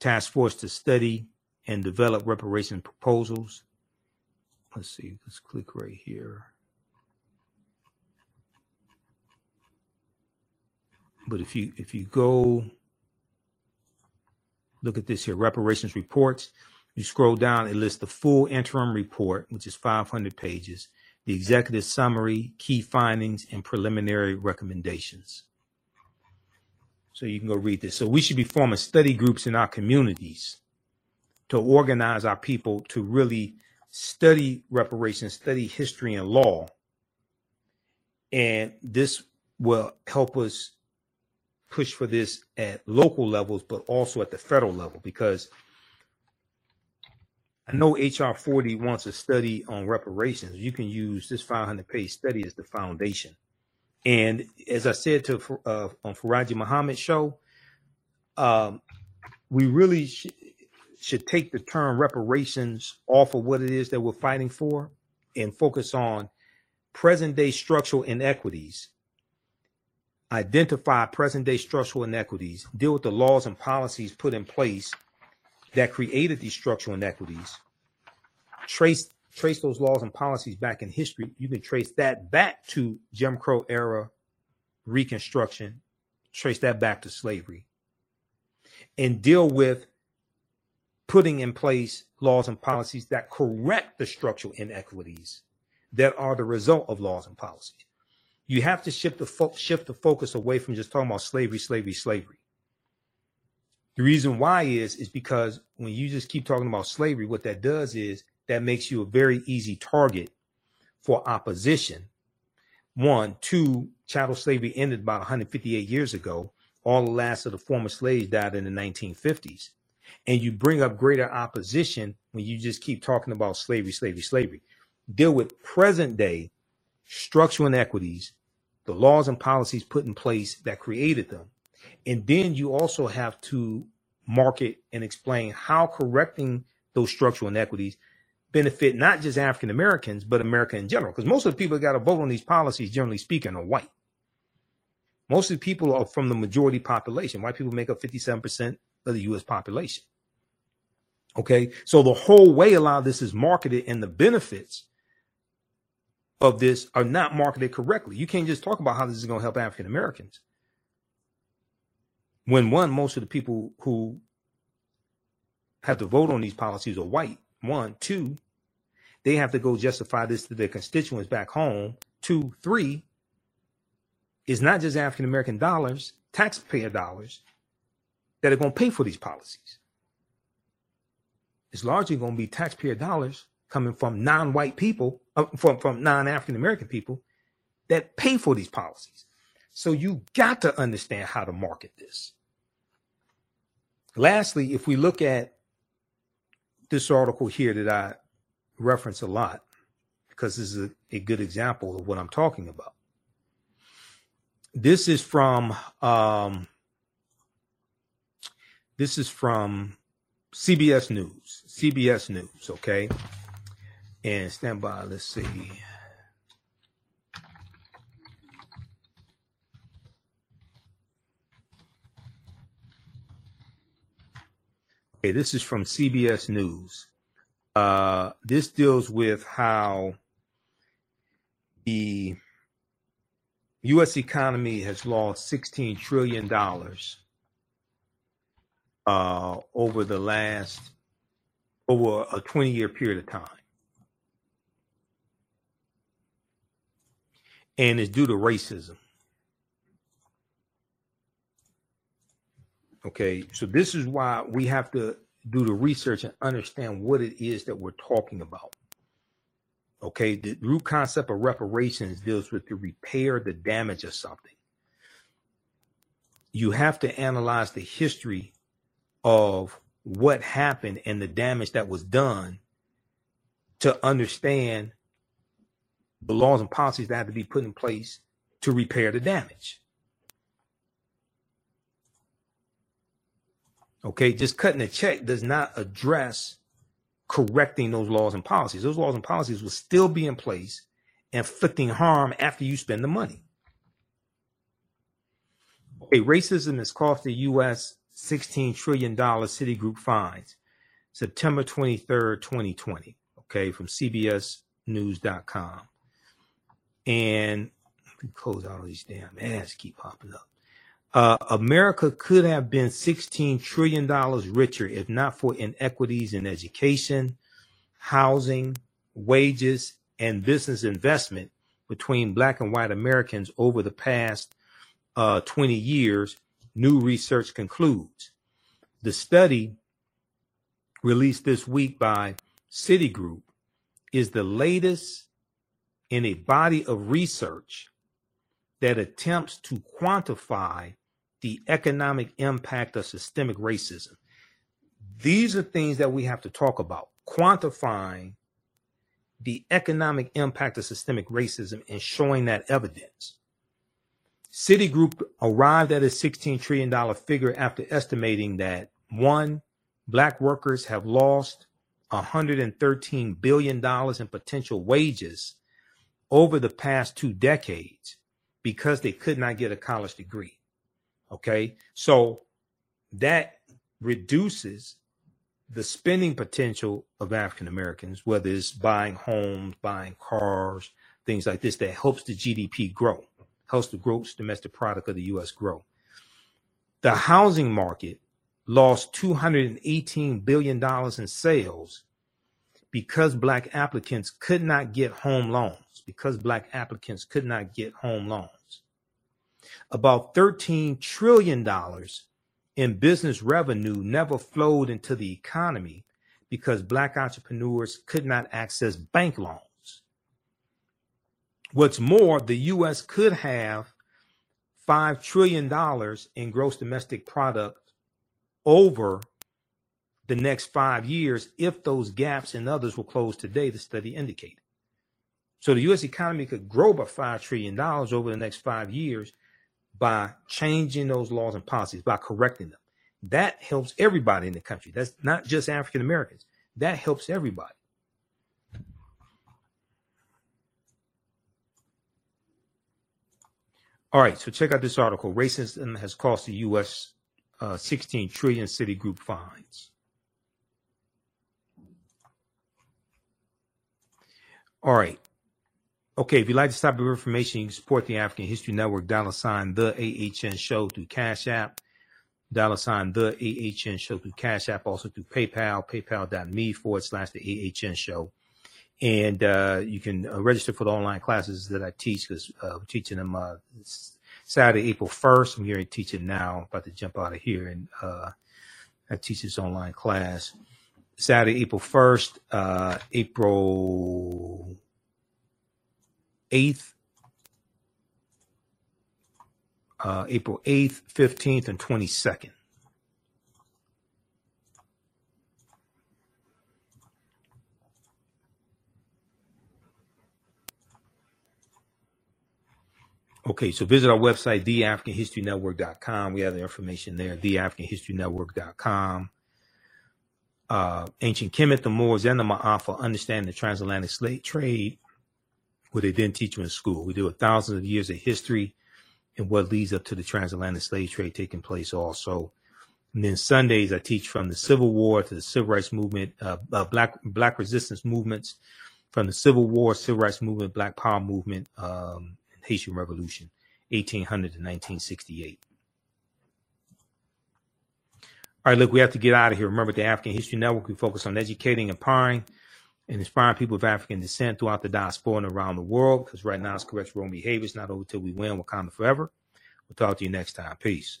task force to study and develop reparation proposals. Let's see, let's click right here. But if you if you go look at this here, reparations reports, you scroll down, it lists the full interim report, which is 500 pages, the executive summary, key findings, and preliminary recommendations. So you can go read this. So we should be forming study groups in our communities to organize our people to really study reparations, study history and law. And this will help us push for this at local levels, but also at the federal level, because I know HR 40 wants a study on reparations. You can use this 500 page study as the foundation. And as I said to uh, on Farajii Muhammad show, um, we really sh- should take the term reparations off of what it is that we're fighting for and focus on present day structural inequities identify present day structural inequities, deal with the laws and policies put in place that created these structural inequities, trace trace those laws and policies back in history. You can trace that back to Jim Crow era Reconstruction, trace that back to slavery, and deal with putting in place laws and policies that correct the structural inequities that are the result of laws and policies you have to shift the fo- shift the focus away from just talking about slavery, slavery, slavery. The reason why is is because when you just keep talking about slavery, what that does is that makes you a very easy target for opposition. One, two, chattel slavery ended about 158 years ago. All the last of the former slaves died in the 1950s. And you bring up greater opposition when you just keep talking about slavery, slavery, slavery. Deal with present day structural inequities the laws and policies put in place that created them. And then you also have to market and explain how correcting those structural inequities benefit not just African Americans, but America in general. Because most of the people that got to vote on these policies, generally speaking, are white. Most of the people are from the majority population. White people make up 57% of the US population. Okay. So the whole way a lot of this is marketed and the benefits of this are not marketed correctly. You can't just talk about how this is going to help African Americans. When one, most of the people who have to vote on these policies are white. One, two, they have to go justify this to their constituents back home. Two, three, it's not just African American dollars, taxpayer dollars, that are going to pay for these policies. It's largely going to be taxpayer dollars coming from non-white people, uh, from, from non-African American people that pay for these policies. So you got to understand how to market this. Lastly, if we look at this article here that I reference a lot, because this is a, a good example of what I'm talking about. This is from um, this is from CBS News. CBS News, okay? And stand by, let's see. Okay, this is from CBS News. Uh, this deals with how the U.S. economy has lost $16 trillion uh, over the last, over a 20 year period of time. And it's due to racism. Okay, so this is why we have to do the research and understand what it is that we're talking about. Okay, the root concept of reparations deals with the repair, the damage of something. You have to analyze the history of what happened and the damage that was done to understand the laws and policies that have to be put in place to repair the damage. Okay, just cutting a check does not address correcting those laws and policies. Those laws and policies will still be in place, inflicting harm after you spend the money. Okay, racism has cost the U.S. $16 trillion Citigroup fines. September 23rd, 2020. Okay, from CBSNews.com. And close all these damn ads keep popping up. Uh, America could have been $16 trillion richer if not for inequities in education, housing, wages, and business investment between black and white Americans over the past uh, 20 years, new research concludes. The study released this week by Citigroup is the latest in a body of research that attempts to quantify the economic impact of systemic racism. These are things that we have to talk about, quantifying the economic impact of systemic racism and showing that evidence. Citigroup arrived at a $16 trillion figure after estimating that one, black workers have lost $113 billion in potential wages over the past two decades because they could not get a college degree. Okay. So that reduces the spending potential of African Americans, whether it's buying homes, buying cars, things like this, that helps the GDP grow, helps the gross domestic product of the US grow. The housing market lost $218 billion in sales because black applicants could not get home loans, because black applicants could not get home loans. About $13 trillion in business revenue never flowed into the economy because black entrepreneurs could not access bank loans. What's more, the U.S. could have $5 trillion in gross domestic product over the next five years if those gaps and others were closed today, the study indicated. So the U.S. economy could grow by $5 trillion over the next five years by changing those laws and policies, by correcting them. That helps everybody in the country. That's not just African Americans. That helps everybody. All right, so check out this article. Racism has cost the U.S. Uh, 16 trillion Citigroup fines. All right. Okay, if you'd like to stop your information, you can support the African History Network, dollar sign the AHN show through Cash App, dollar sign the AHN show through Cash App, also through PayPal, paypal.me forward slash the AHN show. And uh, you can uh, register for the online classes that I teach because uh, we're teaching them uh, Saturday, April 1st. I'm here teaching now. about to jump out of here and uh, I teach this online class. Saturday, April 1st, uh, April 8th, uh, April 8th, 15th, and 22nd. Okay, so visit our website, theafricanhistorynetwork.com. We have the information there, theafricanhistorynetwork.com. Uh, ancient Kemet, the Moors, and the Ma'afa understand the transatlantic slave trade what they didn't teach you in school. We do a thousands of years of history and what leads up to the transatlantic slave trade taking place also. And then Sundays, I teach from the Civil War to the Civil Rights Movement, uh, uh, Black Black resistance movements, from the Civil War, Civil Rights Movement, Black Power Movement, um, Haitian Revolution, 1800 to 1968. All right, look, we have to get out of here. Remember, the African History Network, we focus on educating, empowering, and inspiring people of African descent throughout the diaspora and around the world. Because right now it's correct wrong behavior. It's not over till we win. Wakanda forever. We'll talk to you next time. Peace.